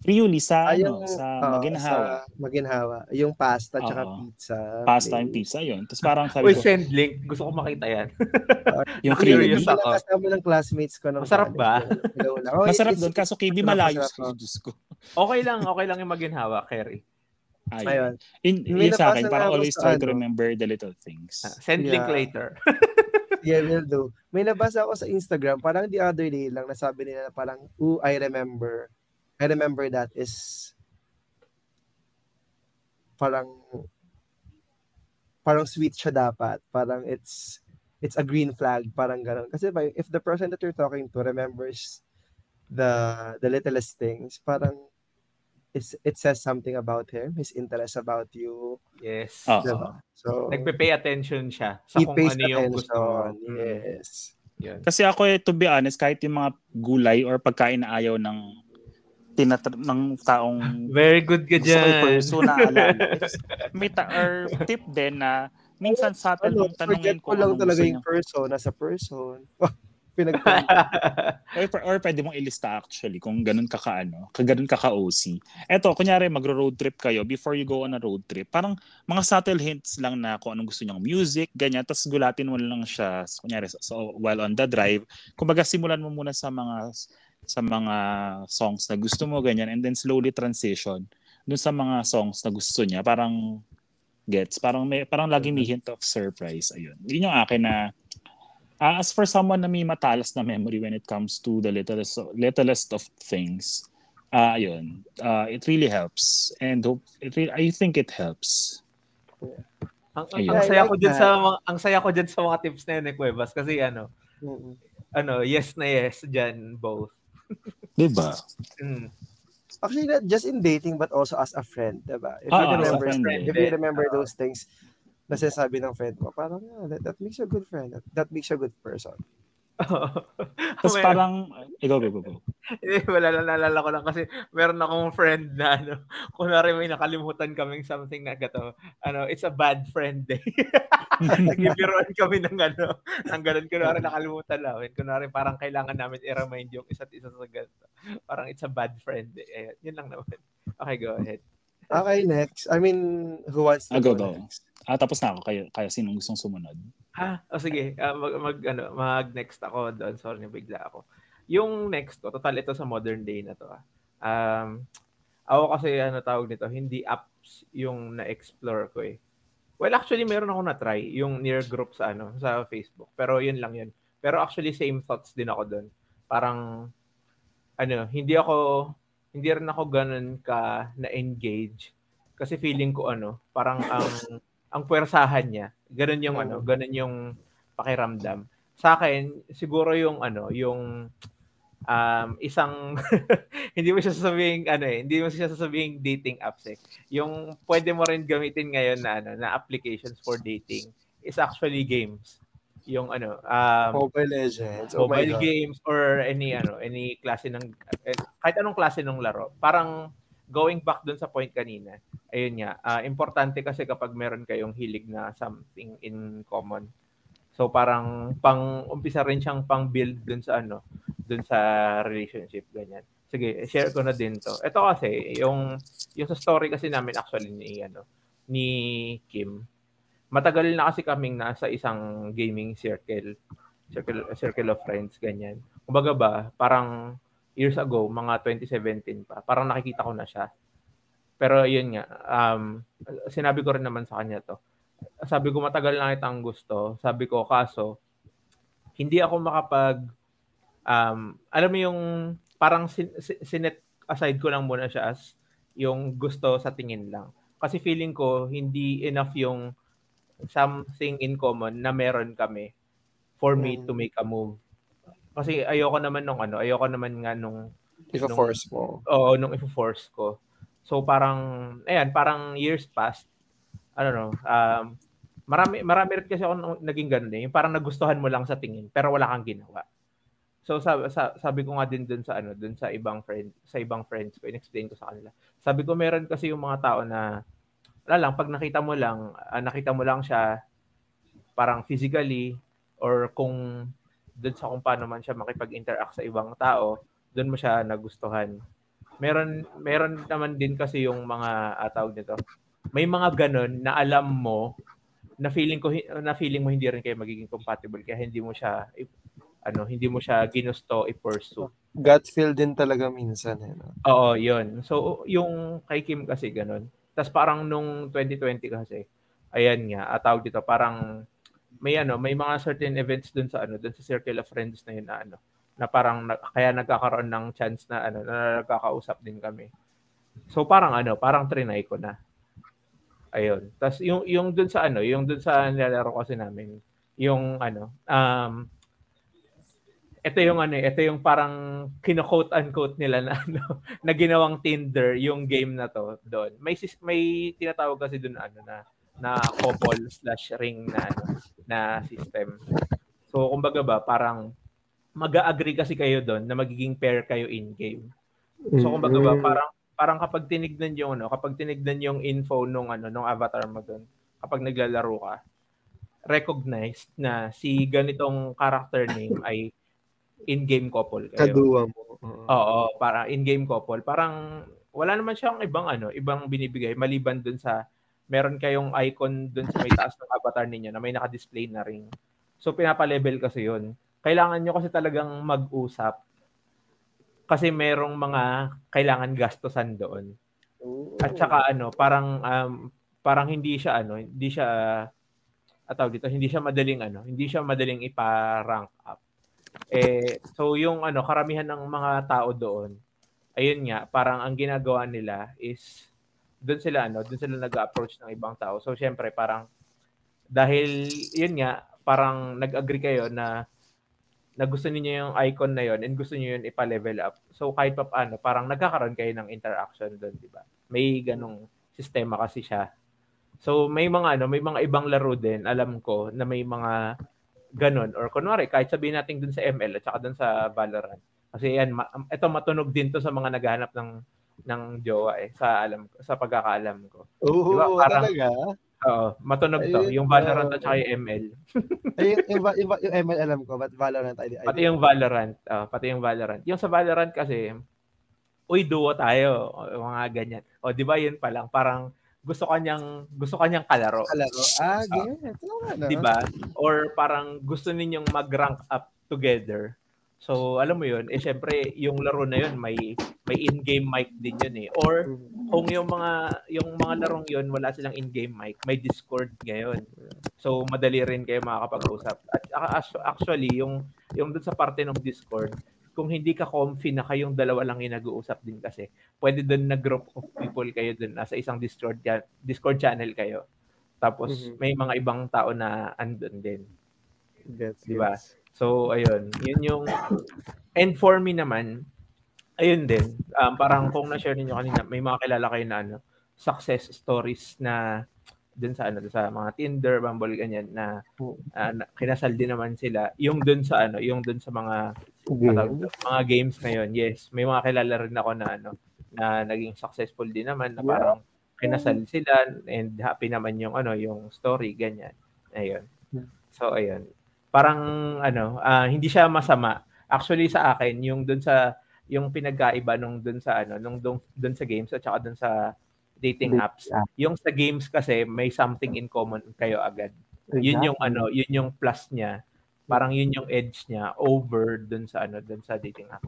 [SPEAKER 1] Friuli sa
[SPEAKER 2] Ah,
[SPEAKER 1] ano
[SPEAKER 2] yung,
[SPEAKER 1] sa
[SPEAKER 2] oo,
[SPEAKER 1] Maginhawa
[SPEAKER 2] Sa Maginhawa. Yung pasta tsaka
[SPEAKER 1] Oo.
[SPEAKER 2] pizza.
[SPEAKER 1] pasta and pizza yun tapos parang sabi
[SPEAKER 3] Uy,
[SPEAKER 1] ko
[SPEAKER 3] send link. Gusto ko makita yan.
[SPEAKER 1] yung Friuli
[SPEAKER 3] ako.
[SPEAKER 2] Yung kasama ng classmates ko. ng
[SPEAKER 3] Masarap ba?
[SPEAKER 2] Oh,
[SPEAKER 1] masarap doon kaso KB malayo sa
[SPEAKER 2] oh.
[SPEAKER 1] Diyos ko
[SPEAKER 3] Okay lang. Okay lang yung maginhawa, Kerry.
[SPEAKER 1] Ayun.
[SPEAKER 2] Ayun.
[SPEAKER 1] Yun, sa akin, parang always try to
[SPEAKER 2] ano.
[SPEAKER 1] remember the little things.
[SPEAKER 3] Ah, Send link later.
[SPEAKER 2] yeah, will do. May nabasa ako sa Instagram, parang the other day lang, nasabi nila na parang, ooh, I remember. I remember that is parang parang sweet siya dapat. Parang it's it's a green flag, parang gano'n. Kasi if the person that you're talking to remembers the the littlest things, parang it's, it says something about him, his interest about you.
[SPEAKER 3] Yes.
[SPEAKER 1] Oo.
[SPEAKER 2] Diba? So,
[SPEAKER 3] Nagpe-pay attention siya sa
[SPEAKER 2] he
[SPEAKER 3] kung
[SPEAKER 2] pays
[SPEAKER 3] ano yung gusto mo.
[SPEAKER 2] attention. Yes.
[SPEAKER 3] Yun.
[SPEAKER 1] Kasi ako eh, to be honest, kahit yung mga gulay or pagkain na ayaw ng tinat ng taong
[SPEAKER 3] Very good ka dyan.
[SPEAKER 1] pursue na. It's- May ta- or tip din na minsan subtle
[SPEAKER 2] Ano,
[SPEAKER 1] mong
[SPEAKER 2] forget
[SPEAKER 1] tanongin
[SPEAKER 2] ko
[SPEAKER 1] kung
[SPEAKER 2] lang talaga yung person, nasa person. Pinag
[SPEAKER 1] Or, or pwede mong ilista actually kung ganun ka kaano, ka ganun ka ka-OC. Eto, kunyari magro-road trip kayo, before you go on a road trip, parang mga subtle hints lang na kung anong gusto niyang music, ganyan, tapos gulatin mo lang siya, kunyari, so, while on the drive. Kumbaga, simulan mo muna sa mga sa mga songs na gusto mo, ganyan, and then slowly transition dun sa mga songs na gusto niya. Parang gets, parang may parang lagi may hint of surprise. Ayun. Yun yung akin na Ah, as for someone na may matalas na memory when it comes to the littlest, littlest of things, ah yun, ah it really helps. And hope, it really, I think it helps.
[SPEAKER 3] ang, ang,
[SPEAKER 1] Ayun.
[SPEAKER 3] ang saya ko
[SPEAKER 2] that.
[SPEAKER 3] sa mga, ang saya ko dyan sa mga tips na yun, eh, Cuevas, kasi ano,
[SPEAKER 2] Mm.
[SPEAKER 3] ano, yes na yes dyan, both.
[SPEAKER 1] Diba?
[SPEAKER 3] Mm.
[SPEAKER 2] Actually, not just in dating, but also as a friend, diba? If
[SPEAKER 1] Ah,
[SPEAKER 2] you remember,
[SPEAKER 1] friend,
[SPEAKER 2] if you remember those things, na sinasabi ng friend mo, parang, ah, that, that makes you a good friend. That, that makes you a good person.
[SPEAKER 1] Tapos
[SPEAKER 3] Meron-
[SPEAKER 1] parang, ikaw, go, go, go.
[SPEAKER 3] Eh, wala lang, naalala ko lang kasi meron akong friend na ano, kunwari may nakalimutan kaming something na gato, ano, it's a bad friend day. Nagbibiroan kami ng ano, ng ganun, kunwari nakalimutan namin, kunwari parang kailangan namin i-remind yung isa't isa sa ganito. Parang it's a bad friend day. Ayan, yun lang naman. Okay, go ahead.
[SPEAKER 2] Okay, next. I mean, who wants to
[SPEAKER 1] Ah, go,
[SPEAKER 2] go,
[SPEAKER 1] go.
[SPEAKER 2] next?
[SPEAKER 1] Ah, tapos na ako. Kaya, kaya sinong gustong sumunod?
[SPEAKER 3] Ah, o sige, ah, mag, mag, ano, mag next ako doon. Sorry, bigla ako. Yung next ko, total ito sa modern day na to. ah. Um, ako kasi ano tawag nito, hindi apps yung na-explore ko eh. Well, actually meron ako na-try yung near group sa ano, sa Facebook. Pero yun lang yun. Pero actually same thoughts din ako doon. Parang ano, hindi ako hindi rin ako ganun ka na-engage kasi feeling ko ano, parang ang ang puwersahan niya, ganun yung ano, ganun yung pakiramdam. Sa akin, siguro yung ano, yung um, isang hindi mo siya sasabihin ano eh, hindi mo siya sasabihin dating apps eh. Yung pwede mo rin gamitin ngayon na ano, na applications for dating is actually games. Yung ano, um,
[SPEAKER 2] Mobile Legends. Oh
[SPEAKER 3] mobile games or any ano, any klase ng eh, kahit anong klase ng laro. Parang going back dun sa point kanina, ayun nga, ah, importante kasi kapag meron kayong hilig na something in common. So parang pang umpisa rin siyang pang build dun sa ano, dun sa relationship ganyan. Sige, share ko na din to. Ito kasi yung yung sa story kasi namin actually ni ano ni Kim. Matagal na kasi kaming nasa isang gaming circle circle circle of friends ganyan. Kumbaga ba, parang years ago, mga 2017 pa, parang nakikita ko na siya. Pero yun nga, um, sinabi ko rin naman sa kanya to. Sabi ko matagal na kitang gusto. Sabi ko kaso hindi ako makapag um, alam mo yung parang sin- sin- sinet aside ko lang muna siya as yung gusto sa tingin lang. Kasi feeling ko hindi enough yung something in common na meron kami for me
[SPEAKER 2] Mm.
[SPEAKER 3] to make a move. Kasi ayoko naman nung ano, ayoko naman nga nung
[SPEAKER 2] If a
[SPEAKER 3] nung-
[SPEAKER 2] force mo.
[SPEAKER 3] Oo, nung i-force ko. So parang ayan, parang years past. I don't know. Um marami marami rin kasi ako naging ganun eh. Yung parang nagustuhan mo lang sa tingin pero wala kang ginawa. So sabi, sabi ko nga din dun sa ano, dun sa ibang friend, sa ibang friends ko, in-explain ko sa kanila. Sabi ko meron kasi yung mga tao na wala lang pag nakita mo lang, ah, nakita mo lang siya parang physically or kung dun sa kung paano man siya makipag-interact sa ibang tao, doon mo siya nagustuhan. Meron meron naman din kasi yung mga uh, tawag nito. May mga ganun na alam mo na feeling ko na feeling mo hindi rin kayo magiging compatible kaya hindi mo siya ano, hindi mo siya ginusto i-pursue.
[SPEAKER 2] Gut feel din talaga minsan. Eh, no?
[SPEAKER 3] Oo, yun. So, yung kay Kim kasi ganun. Tapos parang nung 2020 kasi, ayan nga, at tawag dito, parang may ano, may mga certain events dun sa ano, dun sa circle of friends na yun na ano, na parang na, kaya nagkakaroon ng chance na ano, na nagkakausap din kami. So parang ano, parang trinay ko na. Ayun. Tapos yung yung dun sa ano, yung dun sa nilalaro kasi namin, yung ano, um ito yung ano, ito yung parang kino-quote unquote nila na ano, na ginawang Tinder yung game na to doon. May may tinatawag kasi doon ano na na couple slash ring na ano, na system. So kumbaga ba parang mag-agree kasi kayo doon na magiging pair kayo in game. So kumbaga ba
[SPEAKER 2] Mm.
[SPEAKER 3] parang parang kapag tinignan yung ano, kapag tinignan yung info nung ano nung avatar mo doon, kapag naglalaro ka, recognized na si ganitong character name ay in-game couple kayo.
[SPEAKER 2] Kaduwa mo. Oo.
[SPEAKER 3] Oo, para in-game couple. Parang wala naman siyang ibang ano, ibang binibigay maliban dun sa meron kayong icon dun sa may taas ng avatar ninyo na may naka-display na ring. So pinapa-level kasi 'yun. Kailangan nyo kasi talagang mag-usap kasi merong mga kailangan gastusan doon.
[SPEAKER 2] Oo.
[SPEAKER 3] At saka ano, parang um, parang hindi siya ano, hindi siya ataw dito, hindi siya madaling ano, hindi siya madaling ipa-rank up. Eh so yung ano, karamihan ng mga tao doon, ayun nga, parang ang ginagawa nila is doon sila ano, doon sila nag-approach ng ibang tao. So syempre parang dahil yun nga, parang nag-agree kayo na na gusto niyo yung icon na yon and gusto niyo yun ipa-level up. So kahit pa paano, parang nagkakaroon kayo ng interaction doon, di ba? May ganong sistema kasi siya. So may mga ano, may mga ibang laro din, alam ko, na may mga ganon or kunwari kahit sabihin natin dun sa ML at saka dun sa Valorant. Kasi yan, ma- ito matunog din to sa mga naghahanap ng ng jowa eh sa alam sa pagkakaalam ko.
[SPEAKER 2] Oo,
[SPEAKER 3] Diba, parang-
[SPEAKER 2] talaga.
[SPEAKER 3] Oo, matunog to,
[SPEAKER 2] Ayun,
[SPEAKER 3] yung Valorant at
[SPEAKER 2] oo.
[SPEAKER 3] saka yung ML.
[SPEAKER 2] Ay, yung, yung, yung, yung ML alam ko, but Valorant ID.
[SPEAKER 3] Pati yung Valorant, ah, pati yung Valorant. Yung sa Valorant kasi, uy, duo tayo, o, mga ganyan. O, di ba yun pa lang, parang gusto kanyang gusto kanyang kalaro,
[SPEAKER 2] Kalaro. Ah, get. Oo nga, no?
[SPEAKER 3] di ba? Or parang gusto ninyong mag-rank up together. So, alam mo yun, eh syempre, yung laro na yun, may may in-game mic din yun eh. Or kung yung mga yung mga larong yun, wala silang in-game mic, may Discord ngayon. So, madali rin kayo makakapag-usap. At ac- actually, yung yung dun sa parte ng Discord, kung hindi ka comfy na kayong dalawa lang yung nag-uusap din kasi, pwede dun na group of people kayo dun, nasa isang Discord, Discord channel kayo. Tapos,
[SPEAKER 2] Mhm.
[SPEAKER 3] may mga ibang tao na andun din.
[SPEAKER 2] Gets,
[SPEAKER 3] Di ba?
[SPEAKER 2] gets.
[SPEAKER 3] So, ayun. Yun yung... And for me naman, ayun din. Um, parang kung na-share ninyo kanina, may mga kilala kayo na ano, success stories na dun sa ano, sa mga Tinder, Bumble, ganyan, na, ah, na kinasal din naman sila. Yung dun sa ano, yung dun sa mga doon, mga games ngayon, yes. May mga kilala rin ako na ano, na naging successful din naman na parang kinasal sila and happy naman yung ano, yung story ganyan. Ayun. So ayun. Parang ano, ah, hindi siya masama. Actually sa akin, yung dun sa yung pinagkaiba nung dun sa ano, nung dun sa games at saka dun sa Dating apps. Yung sa games kasi may something in common kayo agad. Yun yung ano, yun yung plus niya. Parang yun yung edge niya over dun sa ano, dun sa dating app.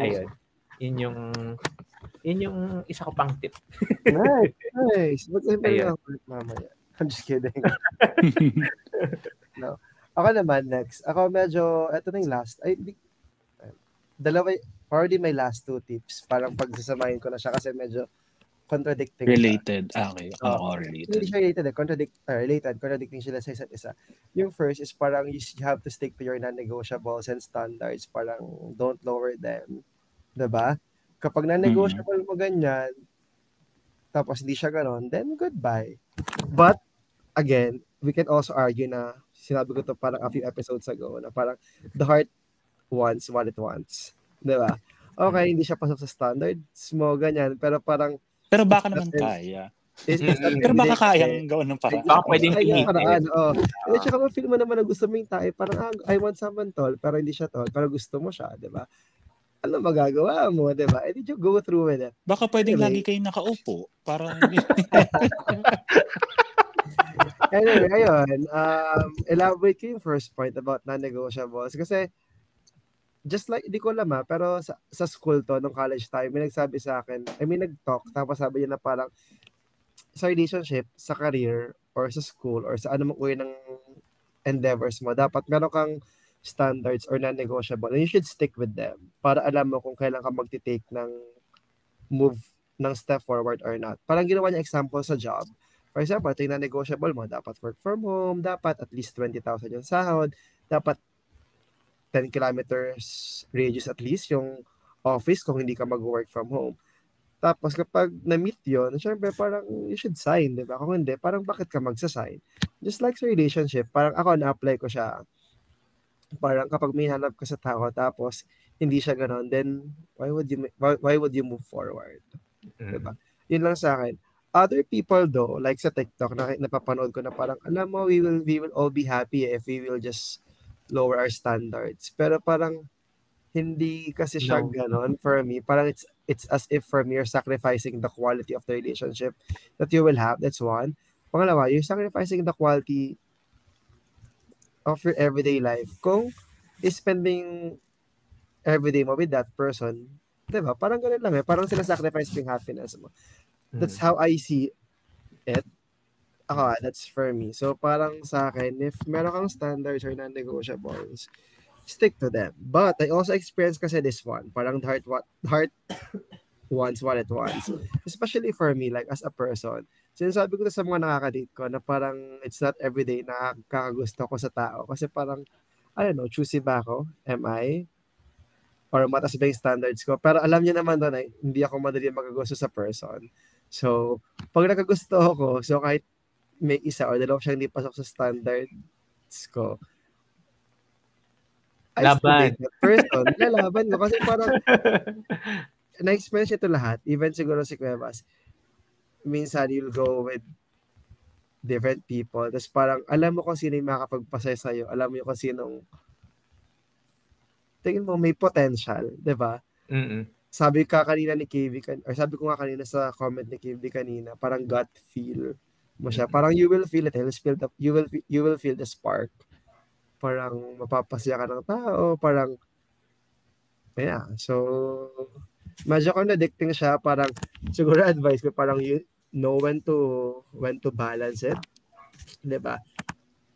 [SPEAKER 3] Ayun. Yun yung yun yung isa ko pang tip.
[SPEAKER 2] Nice, nice.
[SPEAKER 3] Ayun.
[SPEAKER 2] lang mamaya. I'm just kidding. no. Ako naman, next. Ako medyo, eto na yung last. Ay, di, dalawa, already my last two tips. Parang pagsasamahin ko na siya kasi medyo contradicting. siya.
[SPEAKER 1] Related. Ah, okay. Oo,
[SPEAKER 2] Oo.
[SPEAKER 1] related.
[SPEAKER 2] Hindi siya related eh. Contradict, uh, related. Contradicting sila sa isa't isa. Yung first is parang you have to stick to your non-negotiables and standards. Parang don't lower them. 'Di ba? Kapag non-negotiable mo ganyan, tapos hindi siya ganon, then goodbye. But, again, we can also argue na, sinabi ko to parang a few episodes ago, na parang the heart wants what it wants. 'Di ba? Okay, hindi siya pasok sa standards mo, ganyan. Pero parang,
[SPEAKER 1] Pero baka naman kaya. Pero baka
[SPEAKER 2] hindi,
[SPEAKER 1] kayang gawan ng paraan.
[SPEAKER 3] Baka pwedeng
[SPEAKER 2] Ay,
[SPEAKER 3] pinitin.
[SPEAKER 2] paraan, oo. Hindi, tsaka ma-feel mo naman na gusto mo yung tayo, parang, ah, I want someone tall, pero hindi siya tall, pero gusto mo siya, di ba? Ano magagawa mo, di ba? Eh, did you go through with it?
[SPEAKER 1] Baka pwedeng
[SPEAKER 2] Anyway.
[SPEAKER 1] lagi kayo nakaupo. Para
[SPEAKER 2] Anyway, ayun, um, elaborate ko yung first point about non-negotiables. Kasi, just like, di ko alam ah, pero sa, sa school to, nung college time, may nagsabi sa akin, I mean, nag-talk, tapos sabi niya na parang, sa relationship, sa career, or sa school, or sa anumang uri ng endeavors mo, dapat meron kang standards or non-negotiable and you should stick with them para alam mo kung kailan ka magti-take ng move ng step forward or not. Parang ginawa niya example sa job. For example, ito yung non-negotiable mo. Dapat work from home, dapat at least 20,000 yung sahod, dapat 10 kilometers radius at least yung office kung hindi ka mag-work from home. Tapos kapag na-meet yun, syempre parang you should sign, di ba? Kung hindi, parang bakit ka magsasign? Just like sa relationship, parang ako na-apply ko siya. Parang kapag may hanap ka sa tao tapos hindi siya ganon, then why would you why, why would you move forward?
[SPEAKER 3] Mm.
[SPEAKER 2] Diba? Yun lang sa akin. Other people though, like sa TikTok, na, napapanood ko na parang, alam mo, we will, we will all be happy if we will just lower our standards. Pero parang, hindi kasi siya
[SPEAKER 3] No.
[SPEAKER 2] ganon for me. Parang it's it's as if for me you're sacrificing the quality of the relationship that you will have. That's one. Pangalawa, you're sacrificing the quality of your everyday life. Kung spending everyday mo with that person, di ba? Parang ganun lang eh. Parang sinasacrifice mo yung happiness mo. That's
[SPEAKER 3] Mm.
[SPEAKER 2] how I see it. Ako, that's for me. So, parang sa akin, if meron kang standards or non-negotiables, stick to them. But I also experienced kasi this one. Parang the heart, what, heart wants what it wants. Especially for me, like as a person. Sinasabi ko sa mga nakaka-date ko na parang it's not everyday na kakagusto ko sa tao. Kasi parang, I don't know, choosy ba ako? Am I? Or mataas ba yung standards ko? Pero alam niyo naman doon, eh, hindi ako madali magagusto sa person. So, pag nakagusto ako, so kahit may isa or dalawa siyang hindi pasok sa standards ko, I
[SPEAKER 3] Laban.
[SPEAKER 2] that person. Lalaban ko. Kasi parang, na-experience ito lahat. Even siguro si Cuevas. Minsan, you'll go with different people. Tapos parang, alam mo kung sino yung makakapagpasaya sa'yo. Alam mo yung kung sinong tingin mo may potential, 'di ba?
[SPEAKER 3] Mm-mm.
[SPEAKER 2] Sabi ka kanina ni kan or sabi ko nga kanina sa comment ni KV kanina, parang gut feel mo siya. Parang you will feel it, you'll feel the, you will you will feel the spark. Parang mapapasaya ka ng tao, parang yeah. So medyo contradicting siya, parang siguro advice ko parang you know when to when to balance it. ba?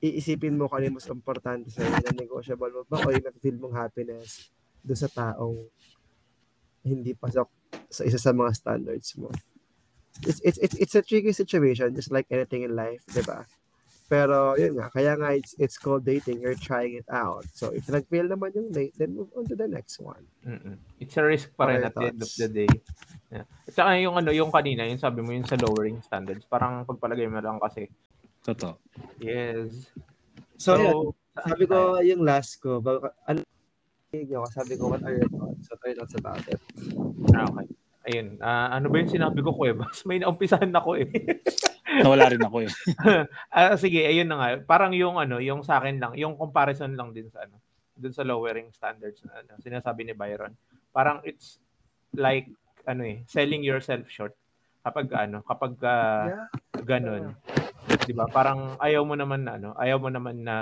[SPEAKER 2] iisipin mo kung ano yung mas importante sa na negotiable mo ba o yung feel mong happiness doon sa taong hindi pasok sa isa sa mga standards mo. It's, it's, it's, it's a tricky situation just like anything in life, di ba? Pero yun nga, kaya nga it's, it's called dating, you're trying it out. So if nag-fail naman yung date, then move on to the next one.
[SPEAKER 3] Mm-mm. It's a risk pa rin at the end of the day. Yeah. At saka yung ano, yung kanina, yung sabi mo yung sa lowering standards, parang pagpalagay mo lang kasi.
[SPEAKER 1] Totoo.
[SPEAKER 3] Yes.
[SPEAKER 2] So, yun,
[SPEAKER 3] saan
[SPEAKER 2] sabi ko yung last ko, ano, sabi ko, what are your thoughts? What are your thoughts about it?
[SPEAKER 3] Ah, okay. Ayun. ah, ano ba yung sinabi ko, Cuevas? May naumpisahan ako eh.
[SPEAKER 1] Nawala rin ako eh.
[SPEAKER 3] Ah, sige, ayun na nga. Parang yung ano, yung sa akin lang, yung comparison lang din sa ano, dun sa lowering standards na ano, sinasabi ni Byron. Parang it's like ano eh, selling yourself short. Kapag ano, kapag ah,
[SPEAKER 2] Yeah.
[SPEAKER 3] ganun. 'Di ba? Parang ayaw mo naman na ano, ayaw mo naman na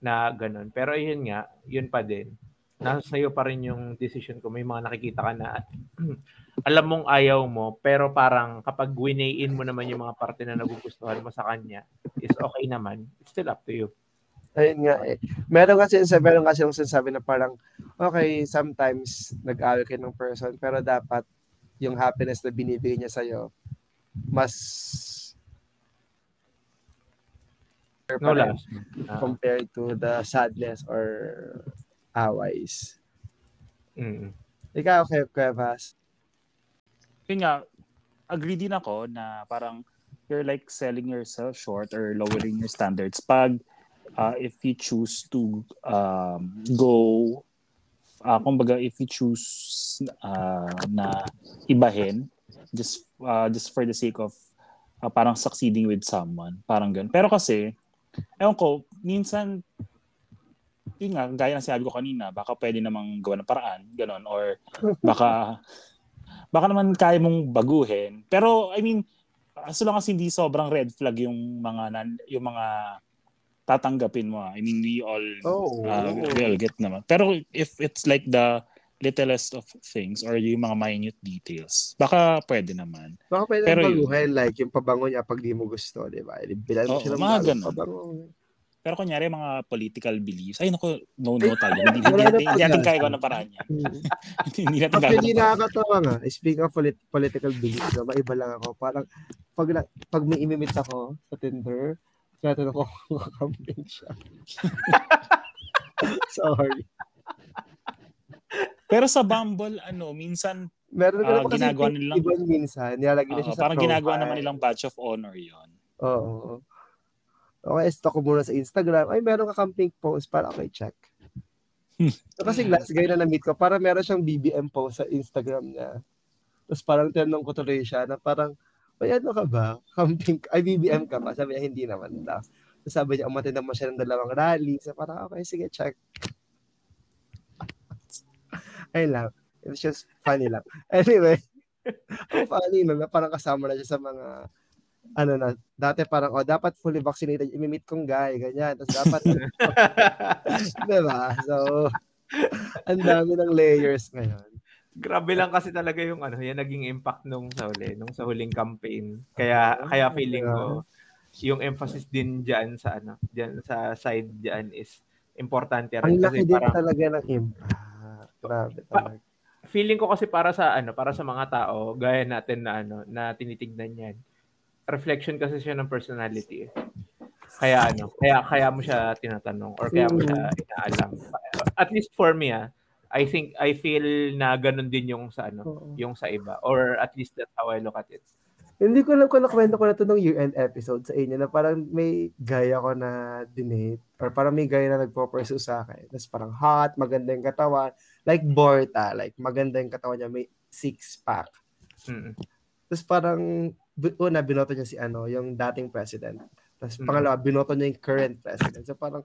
[SPEAKER 3] na ganun. Pero ayun nga, yun pa din. Nasa sa'yo pa rin yung decision ko. May mga nakikita ka na alam mong ayaw mo, pero parang kapag winayin mo naman yung mga parte na nagugustuhan mo sa kanya, is okay naman. It's still up to you.
[SPEAKER 2] Ayun nga eh. Meron kasi, meron kasi yung sinasabi na parang, okay, sometimes nag-away kayo ng person, pero dapat yung happiness na binibigay niya sa'yo, mas
[SPEAKER 3] No
[SPEAKER 2] compared to the sadness or aways.
[SPEAKER 3] mm.
[SPEAKER 2] Ikaw, Kev, Kevas.
[SPEAKER 1] Yun nga, agree din ako na parang you're like selling yourself short or lowering your standards pag uh, if you choose to um, go uh, kumbaga if you choose uh, na ibahin just uh, just for the sake of uh, parang succeeding with someone parang ganun pero kasi ewan ko minsan yun nga gaya ng sinabi ko kanina baka pwede namang gawa ng paraan ganun or baka baka naman kaya mong baguhin pero I mean as long as hindi sobrang red flag yung mga nan, yung mga tatanggapin mo ah. I mean we all
[SPEAKER 2] Oh,
[SPEAKER 1] uh, we all get naman pero if it's like the littlest of things or yung mga minute details baka pwede naman
[SPEAKER 2] Baka pwede
[SPEAKER 1] Pero yun.
[SPEAKER 2] baguhin, like yung pabango niya pag di mo gusto, di ba? Bilan mo
[SPEAKER 1] Oo,
[SPEAKER 2] siya ng
[SPEAKER 1] mga ganun.
[SPEAKER 2] pabango.
[SPEAKER 1] Pero kunyari, mga political beliefs, ay naku, no, no tayo. Hindi, hindi, hindi, hindi natin kaya ko ng paraan yan. hindi natin kaya
[SPEAKER 2] Actually, nakakatawa nga. Speaking of polit- political beliefs, no, maiba lang ako. Parang, pag, na- pag may imimit ako sa Tinder, tinatanong ko kung kakamping siya. Sorry.
[SPEAKER 1] Pero sa Bumble, ano, minsan,
[SPEAKER 2] Meron kasi
[SPEAKER 1] ginagawa nilang-
[SPEAKER 2] ibang minsan, nilalagay na siya sa
[SPEAKER 1] parang ginagawa
[SPEAKER 2] profile.
[SPEAKER 1] naman nilang badge of honor yon
[SPEAKER 2] Oo. Okay, stalk ko muna sa Instagram. Ay, meron ka camping post para okay, check. so, kasi last guy na na-meet ko, parang meron siyang BBM post sa Instagram niya. Tapos parang tinanong ko tuloy siya na parang, ay ano ka ba? Camping, ay BBM ka ba? Sabi niya, hindi naman daw. Tapos sabi niya, umatin naman siya ng dalawang rally. So parang, okay, sige, check. Ayun lang. It's just funny lang. Anyway, ang funny na parang kasama na siya sa mga ano na, dati parang, oh, dapat fully vaccinated, imimit kong guy, ganyan. Tapos dapat, diba? So, ang dami ng layers ngayon.
[SPEAKER 3] Grabe lang kasi talaga yung ano, yan naging impact nung sa huli, nung sa huling campaign. Kaya kaya feeling ko yung emphasis din diyan sa ano, diyan sa side diyan is importante rin
[SPEAKER 2] Ang laki
[SPEAKER 3] kasi
[SPEAKER 2] din
[SPEAKER 3] parang
[SPEAKER 2] talaga ng impact. Grabe talaga.
[SPEAKER 3] feeling ko kasi para sa ano, para sa mga tao gaya natin na ano, na tinitignan yan. Reflection kasi siya ng personality. eh. Kaya ano, kaya kaya mo siya tinatanong or kaya mo siya inaalam. At least for me ah, I think I feel na ganun din yung sa ano,
[SPEAKER 2] Oo.
[SPEAKER 3] yung sa iba or at least that's how I look at it.
[SPEAKER 2] Hindi ko alam kung nakwento ko na to nung year-end episode sa inyo na parang may gaya ko na dinate or parang may gaya na nagpo-pursue sa akin. Tapos parang hot, maganda yung katawan. Like Borta, like maganda yung katawan niya, may six-pack.
[SPEAKER 3] Mm.
[SPEAKER 2] Tapos parang, una, binoto niya si ano, yung dating president. Tapos
[SPEAKER 3] Mm.
[SPEAKER 2] pangalawa, binoto niya yung current president. So parang,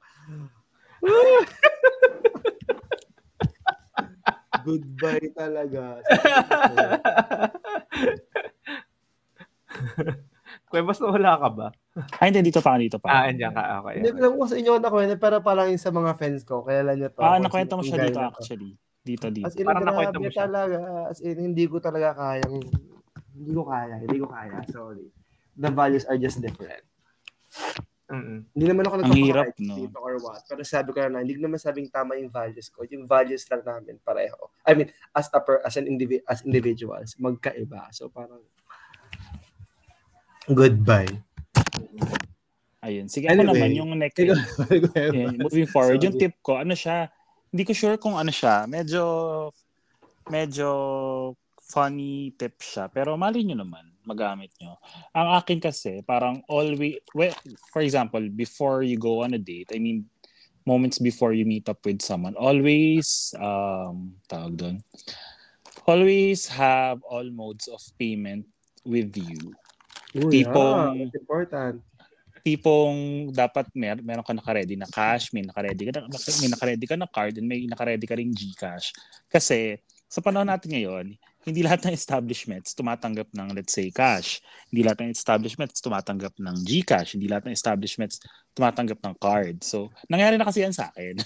[SPEAKER 2] goodbye talaga.
[SPEAKER 3] Kuya, basta wala ka ba?
[SPEAKER 1] Ay, hindi, dito pa, dito pa.
[SPEAKER 3] Ah, andyan ka. Okay.
[SPEAKER 2] Hindi ko alam kung sa inyo nakwento, pero parang yung sa mga friends ko, kaya lang niya to.
[SPEAKER 1] Ah, nakwento mo siya
[SPEAKER 2] yung
[SPEAKER 1] dito actually. Dito, dito.
[SPEAKER 2] As in,
[SPEAKER 3] Parang nakwento mo siya.
[SPEAKER 2] talaga. As in, hindi ko talaga kayang, hindi ko kaya, hindi ko kaya, sorry. The values are just different.
[SPEAKER 3] Mm-mm.
[SPEAKER 2] Hindi naman ako nagpapakait
[SPEAKER 1] no?
[SPEAKER 2] dito or what. Pero sabi ko na, hindi naman sabing tama yung values ko. Yung values lang namin pareho. I mean, as a per, as an indivi- as individuals, magkaiba. So parang, goodbye.
[SPEAKER 1] Ayun. Sige, ako
[SPEAKER 2] Anyway,
[SPEAKER 1] naman, yung next, Yeah, moving forward, yung tip ko, ano siya, hindi ko sure kung ano siya, medyo, medyo funny tip siya, pero mali nyo naman, magamit nyo. Ang akin kasi, parang always, well, for example, before you go on a date, I mean, moments before you meet up with someone, always, um, tawag doon, always have all modes of payment with you. Tipong-
[SPEAKER 2] yeah, important.
[SPEAKER 1] tipong dapat mer meron ka naka-ready na cash, may naka-ready ka na, may naka-ready ka na card, and may naka-ready ka ring GCash. Kasi sa panahon natin ngayon, hindi lahat ng establishments tumatanggap ng let's say cash. Hindi lahat ng establishments tumatanggap ng GCash. Hindi lahat ng establishments tumatanggap ng card. So, nangyari na kasi yan sa akin.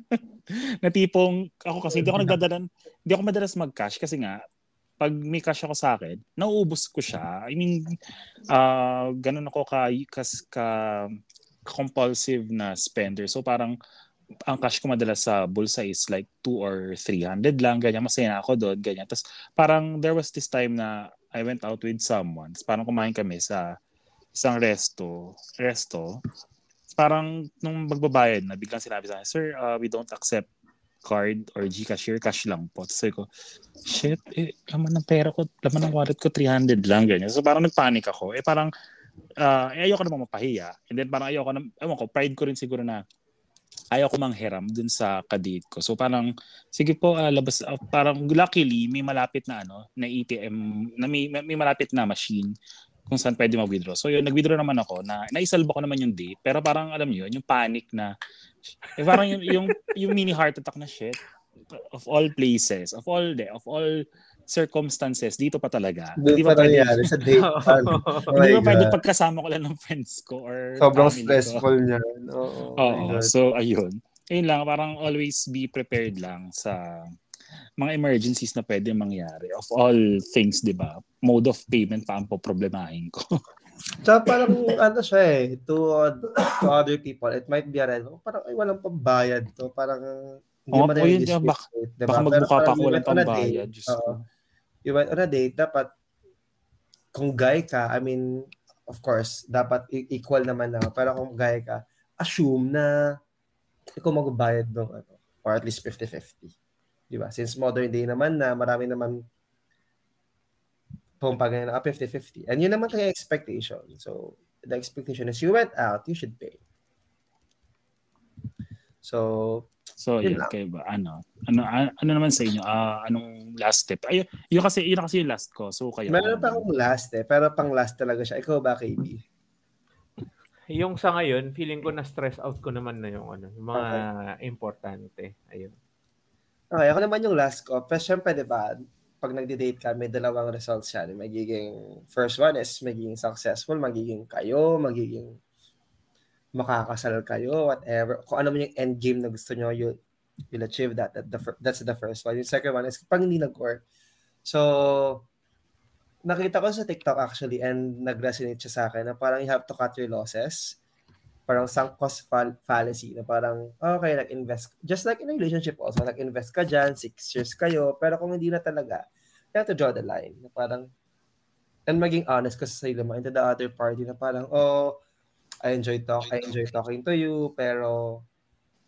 [SPEAKER 1] na tipong, ako kasi hindi ako nagdadalan, hindi ako madalas mag-cash kasi nga, pag may cash ako sa akin, nauubos ko siya. I mean, ah ganun ako ka, kas, ka compulsive na spender. So parang ang cash ko madalas sa bulsa is like 2 or 300 lang, ganyan. Masaya na ako doon, ganyan. Tapos parang there was this time na I went out with someone. Tapos parang kumain kami sa isang resto. Resto. Parang nung magbabayad na, biglang sinabi sa akin, Sir, uh, we don't accept card or Gcash here, cash lang po. Tapos ko, shit, eh, laman ng pera ko, laman ng wallet ko, 300 lang, ganyan. So parang nagpanic ako. Eh parang, uh, eh, ayoko namang mapahiya. And then parang ayoko na, ewan ko, pride ko rin siguro na ayaw ko manghiram dun sa kadate ko. So parang, sige po, ah, labas, ah, parang luckily, may malapit na ano, na ATM, na may, may malapit na machine kung saan pwede mag-withdraw. So yun, nag-withdraw naman ako na naisalba ko naman yung date. Pero parang alam niyo yun, yung panic na, eh, parang yung, yung, yung mini heart attack na shit, of all places, of all de, of all circumstances, dito pa talaga.
[SPEAKER 2] Doon
[SPEAKER 1] Hindi
[SPEAKER 2] pa
[SPEAKER 1] pwede,
[SPEAKER 2] sa date. Oh
[SPEAKER 1] hindi pa pwede
[SPEAKER 2] God.
[SPEAKER 1] pagkasama ko lang ng friends ko or
[SPEAKER 2] Sobrang
[SPEAKER 1] family ko.
[SPEAKER 2] stressful niya. Oo. oh God.
[SPEAKER 1] So, ayun. Ayun lang, parang always be prepared lang sa mga emergencies na pwede mangyari. Of all things, di ba? Mode of payment pa ang poproblemahin ko.
[SPEAKER 2] Tsaka parang ano siya eh, to, to other people, it might be a red. Parang ay walang pambayad to. Parang hindi mo
[SPEAKER 1] po yun,
[SPEAKER 2] na
[SPEAKER 1] baka, baka magmukha pa ako walang pambayad. Diyos ko.
[SPEAKER 2] You went on a date, dapat kung guy ka, I mean, of course, dapat equal naman na. Pero kung guy ka, assume na ikaw magbabayad ng ano, or at least 50-50. Di ba? Since modern day naman na marami naman pumpagay na 50-50. And yun naman kaya expectation. So, the expectation is you went out, you should pay. So,
[SPEAKER 1] So, yun, yun kayo ba? Ano? Ano, ano naman sa inyo? Uh, anong last step? Ay, yun kasi, yun kasi yung last ko. So, kayo.
[SPEAKER 2] Meron pa akong last eh, pero pang last talaga siya. Ikaw ba, KB?
[SPEAKER 3] Yung sa ngayon, feeling ko na stress out ko naman na yung ano, yung mga okay. importante. Ayun.
[SPEAKER 2] Okay, ako naman yung last ko. Pero syempre, di ba, pag nagde-date ka, may dalawang results yan. Magiging, first one is magiging successful, magiging kayo, magiging makakasal kayo, whatever. Kung ano man yung end game na gusto nyo, you, you'll achieve that. that the, that's the first one. Yung second one is pag hindi nag-work. So, nakita ko sa TikTok actually and nag-resonate siya sa akin na parang you have to cut your losses. Parang sunk cost fall- fallacy na parang, okay, nag-invest. Just like in a relationship also, nag-invest ka dyan, six years kayo, pero kung hindi na talaga, you have to draw the line. Na parang, and maging honest ka sa sarili mo into the other party na parang, oh, I enjoy talk I enjoy talking to you pero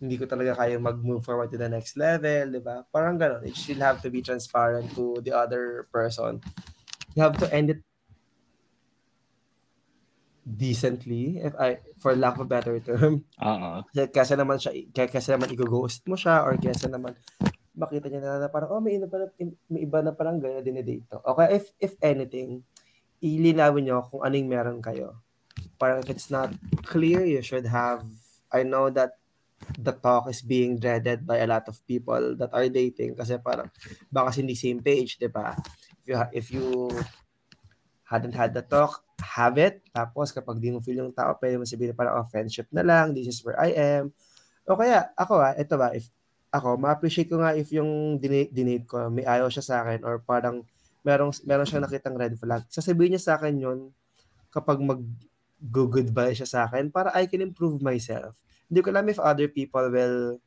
[SPEAKER 2] hindi ko talaga kaya mag-move forward to the next level, di ba? Parang ganun. You still have to be transparent to the other person. You have to end it decently, if I, for lack of a better term.
[SPEAKER 1] Oo.
[SPEAKER 2] Uh-huh. Kasi naman siya, kasi naman i-ghost mo siya or kasi naman makita niya na, na parang, oh, may iba, na, may iba na parang gano'n din dito. Okay, if, if anything, ilinawin niyo kung anong meron kayo parang if it's not clear, you should have, I know that the talk is being dreaded by a lot of people that are dating kasi parang baka hindi same page, di ba? If you, if you hadn't had the talk, have it. Tapos kapag di mo feel yung tao, pwede mo sabihin parang oh, friendship na lang, this is where I am. O kaya, ako ah, ito ba, if ako, ma-appreciate ko nga if yung dinate, ko, may ayaw siya sa akin or parang merong, meron siyang nakitang red flag. Sasabihin niya sa akin yun kapag mag go goodbye siya sa akin para I can improve myself. Hindi ko alam if other people will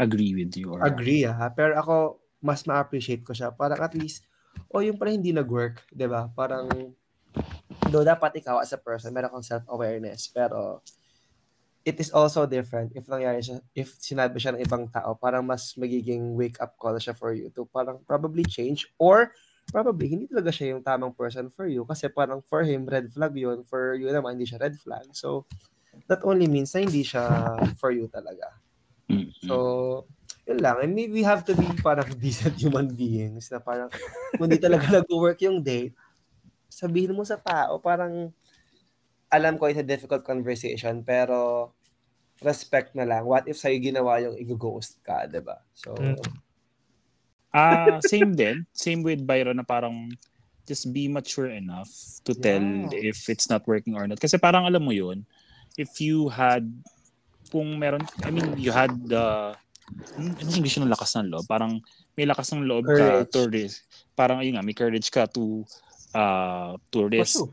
[SPEAKER 1] agree with you. Or...
[SPEAKER 2] Agree, ha? Pero ako, mas ma-appreciate ko siya. Parang at least, o oh, yung pala hindi nag-work, di ba? Parang, do dapat ikaw as a person, meron kang self-awareness. Pero, it is also different if nangyari siya, if sinabi siya ng ibang tao, parang mas magiging wake-up call siya for you to parang probably change or probably hindi talaga siya yung tamang person for you kasi parang for him red flag yun for you naman hindi siya red flag so that only means na hindi siya for you talaga
[SPEAKER 1] mm-hmm.
[SPEAKER 2] so yun lang and maybe we have to be parang decent human beings na parang kung hindi talaga nag-work yung date sabihin mo sa tao parang alam ko it's a difficult conversation pero respect na lang what if sa'yo ginawa yung i-ghost ka, 'di ba? So mm.
[SPEAKER 1] Ah, uh, same din. Same with Byron na parang just be mature enough to tell yeah. if it's not working or not. Kasi parang alam mo yun, if you had, kung meron, I mean, you had the, uh, ano English ng lakas ng loob? Parang may lakas ng loob courage. ka to risk. Parang ayun nga, may courage ka to, uh, to risk. Pursue.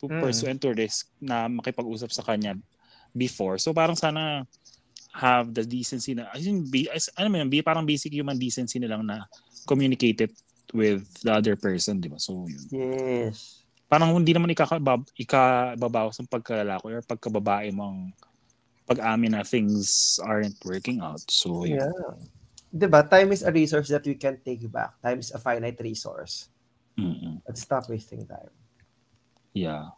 [SPEAKER 1] To mm. pursue and to risk na makipag-usap sa kanya before. So parang sana have the decency na, I think, be, ano man, be, parang basic human decency na lang na communicate it with the other person, di ba? So, yun.
[SPEAKER 2] Yes.
[SPEAKER 1] Parang hindi naman ikakabab, ikababawas ng pagkalalaki or pagkababae mong pag-amin na things aren't working out. So, yun.
[SPEAKER 2] Yeah. Diba? Time is a resource that we can't take back. Time is a finite resource.
[SPEAKER 1] Mm-mm.
[SPEAKER 2] Let's stop wasting time.
[SPEAKER 1] Yeah.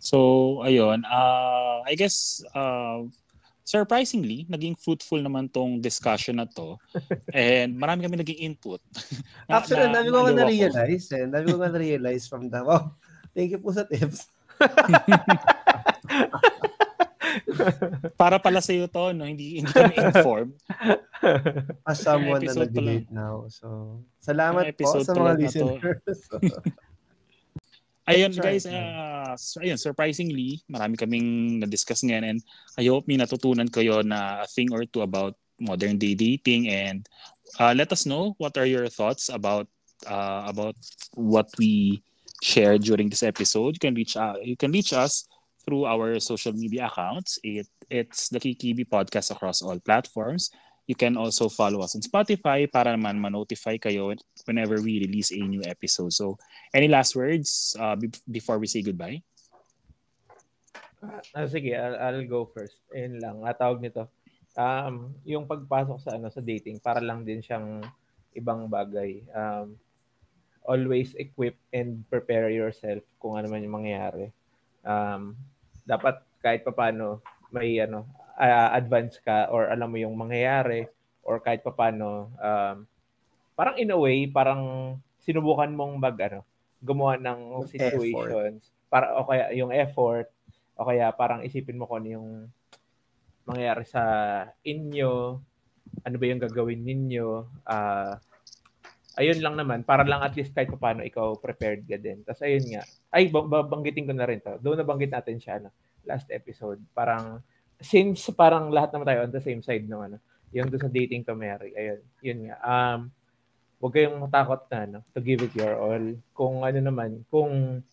[SPEAKER 1] So, ayun. Uh, I guess, uh, surprisingly, naging fruitful naman tong discussion na to. And marami kami naging input.
[SPEAKER 2] na, Actually, na, dami ko nga na-realize. Eh. Dami ko nga na-realize from the, wow, thank you po sa tips.
[SPEAKER 1] Para pala sa iyo to, no? hindi, hindi kami informed.
[SPEAKER 2] As someone na nag-debate now. So, salamat po sa mga listeners.
[SPEAKER 1] Ayun guys, uh, ayun, surprisingly, marami kaming na-discuss ngayon and I hope may natutunan kayo na a thing or two about modern day dating and uh, let us know what are your thoughts about uh, about what we shared during this episode. You can reach out. You can reach us through our social media accounts. It it's the Kikibi podcast across all platforms. You can also follow us on Spotify para naman ma-notify kayo whenever we release a new episode. So, any last words uh, be- before we say goodbye?
[SPEAKER 3] Ah, sige, I'll, I'll go first. Ayun lang, ah, tawag nito. Um, yung pagpasok sa ano sa dating para lang din siyang ibang bagay. Um, always equip and prepare yourself kung ano man yung mangyayari. Um, dapat kahit papaano may ano uh, advance ka or alam mo yung mangyayari or kahit papaano um, parang in a way parang sinubukan mong mag ano gumawa ng situations effort. para o kaya yung effort o kaya parang isipin mo kung ano yung mangyayari sa inyo ano ba yung gagawin ninyo uh, ayun lang naman para lang at least kahit paano ikaw prepared ka din. Tapos ayun nga ay babanggitin ko na rin to. Doon nabanggit natin siya no last episode parang since parang lahat naman tayo on the same side ng ano, yung doon sa dating to marry, ayun, yun nga. Um, huwag kayong matakot na, no, to give it your all. Kung ano naman, kung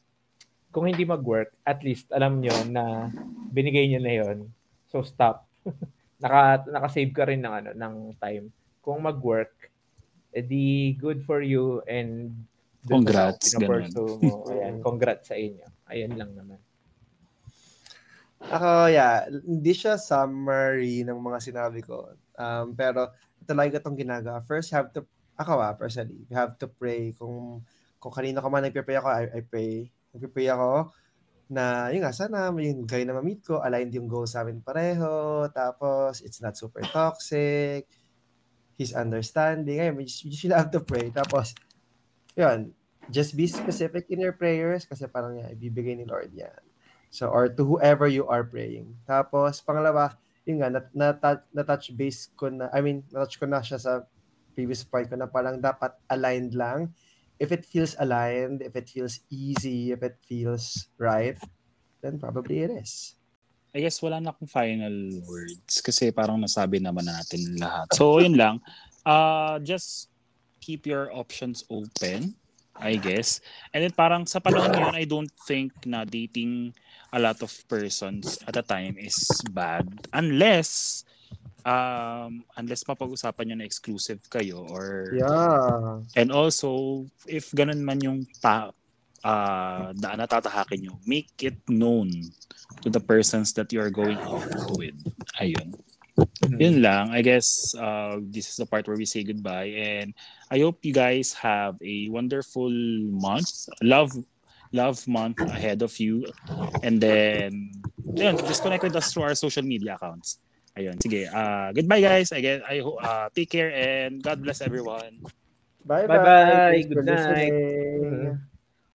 [SPEAKER 3] kung hindi mag-work, at least alam nyo na binigay nyo na yon So stop. Naka naka-save ka rin ng ano ng time. Kung mag-work, edi good for you and
[SPEAKER 1] congrats
[SPEAKER 3] ganun. mo. Ayan, congrats sa inyo. Ayan lang naman.
[SPEAKER 2] Ako, yeah, hindi siya summary ng mga sinabi ko. Um, pero ko itong ginagawa. First, have to, ako ah, personally, you have to pray. Kung, kung kanino ka man nagpe-pray ako, I, I pray. Nagpe-pray ako na, yun nga, sana yung guy na ma-meet ko, aligned yung goals namin pareho, tapos it's not super toxic, he's understanding. Ayun, you, you should have to pray. Tapos, yun, just be specific in your prayers kasi parang yan, ibibigay ni Lord yan. So, or to whoever you are praying. Tapos, pangalawa, yun nga, na, na, touch base ko na, I mean, na-touch ko na siya sa previous part ko na parang dapat aligned lang. If it feels aligned, if it feels easy, if it feels right, then probably it is.
[SPEAKER 1] I guess wala na akong final words kasi parang nasabi naman natin lahat. So, yun lang. Uh, just keep your options open, I guess. And then parang sa panahon yun, I don't think na dating a lot of persons at a time is bad. Unless um unless mapag-usapan niyo na exclusive kayo or
[SPEAKER 2] yeah.
[SPEAKER 1] And also if ganun man yung ta uh, daan na tatahakin nyo make it known to the persons that you are going out with. Ayun mm-hmm. yun lang I guess uh, this is the part where we say goodbye and I hope you guys have a wonderful month love love month ahead of you. And then, yun, just connect with us through our social media accounts. Ayun, sige. Uh, goodbye guys. Again, I uh, take care and God bless everyone.
[SPEAKER 2] Bye-bye.
[SPEAKER 3] Bye-bye. Good night.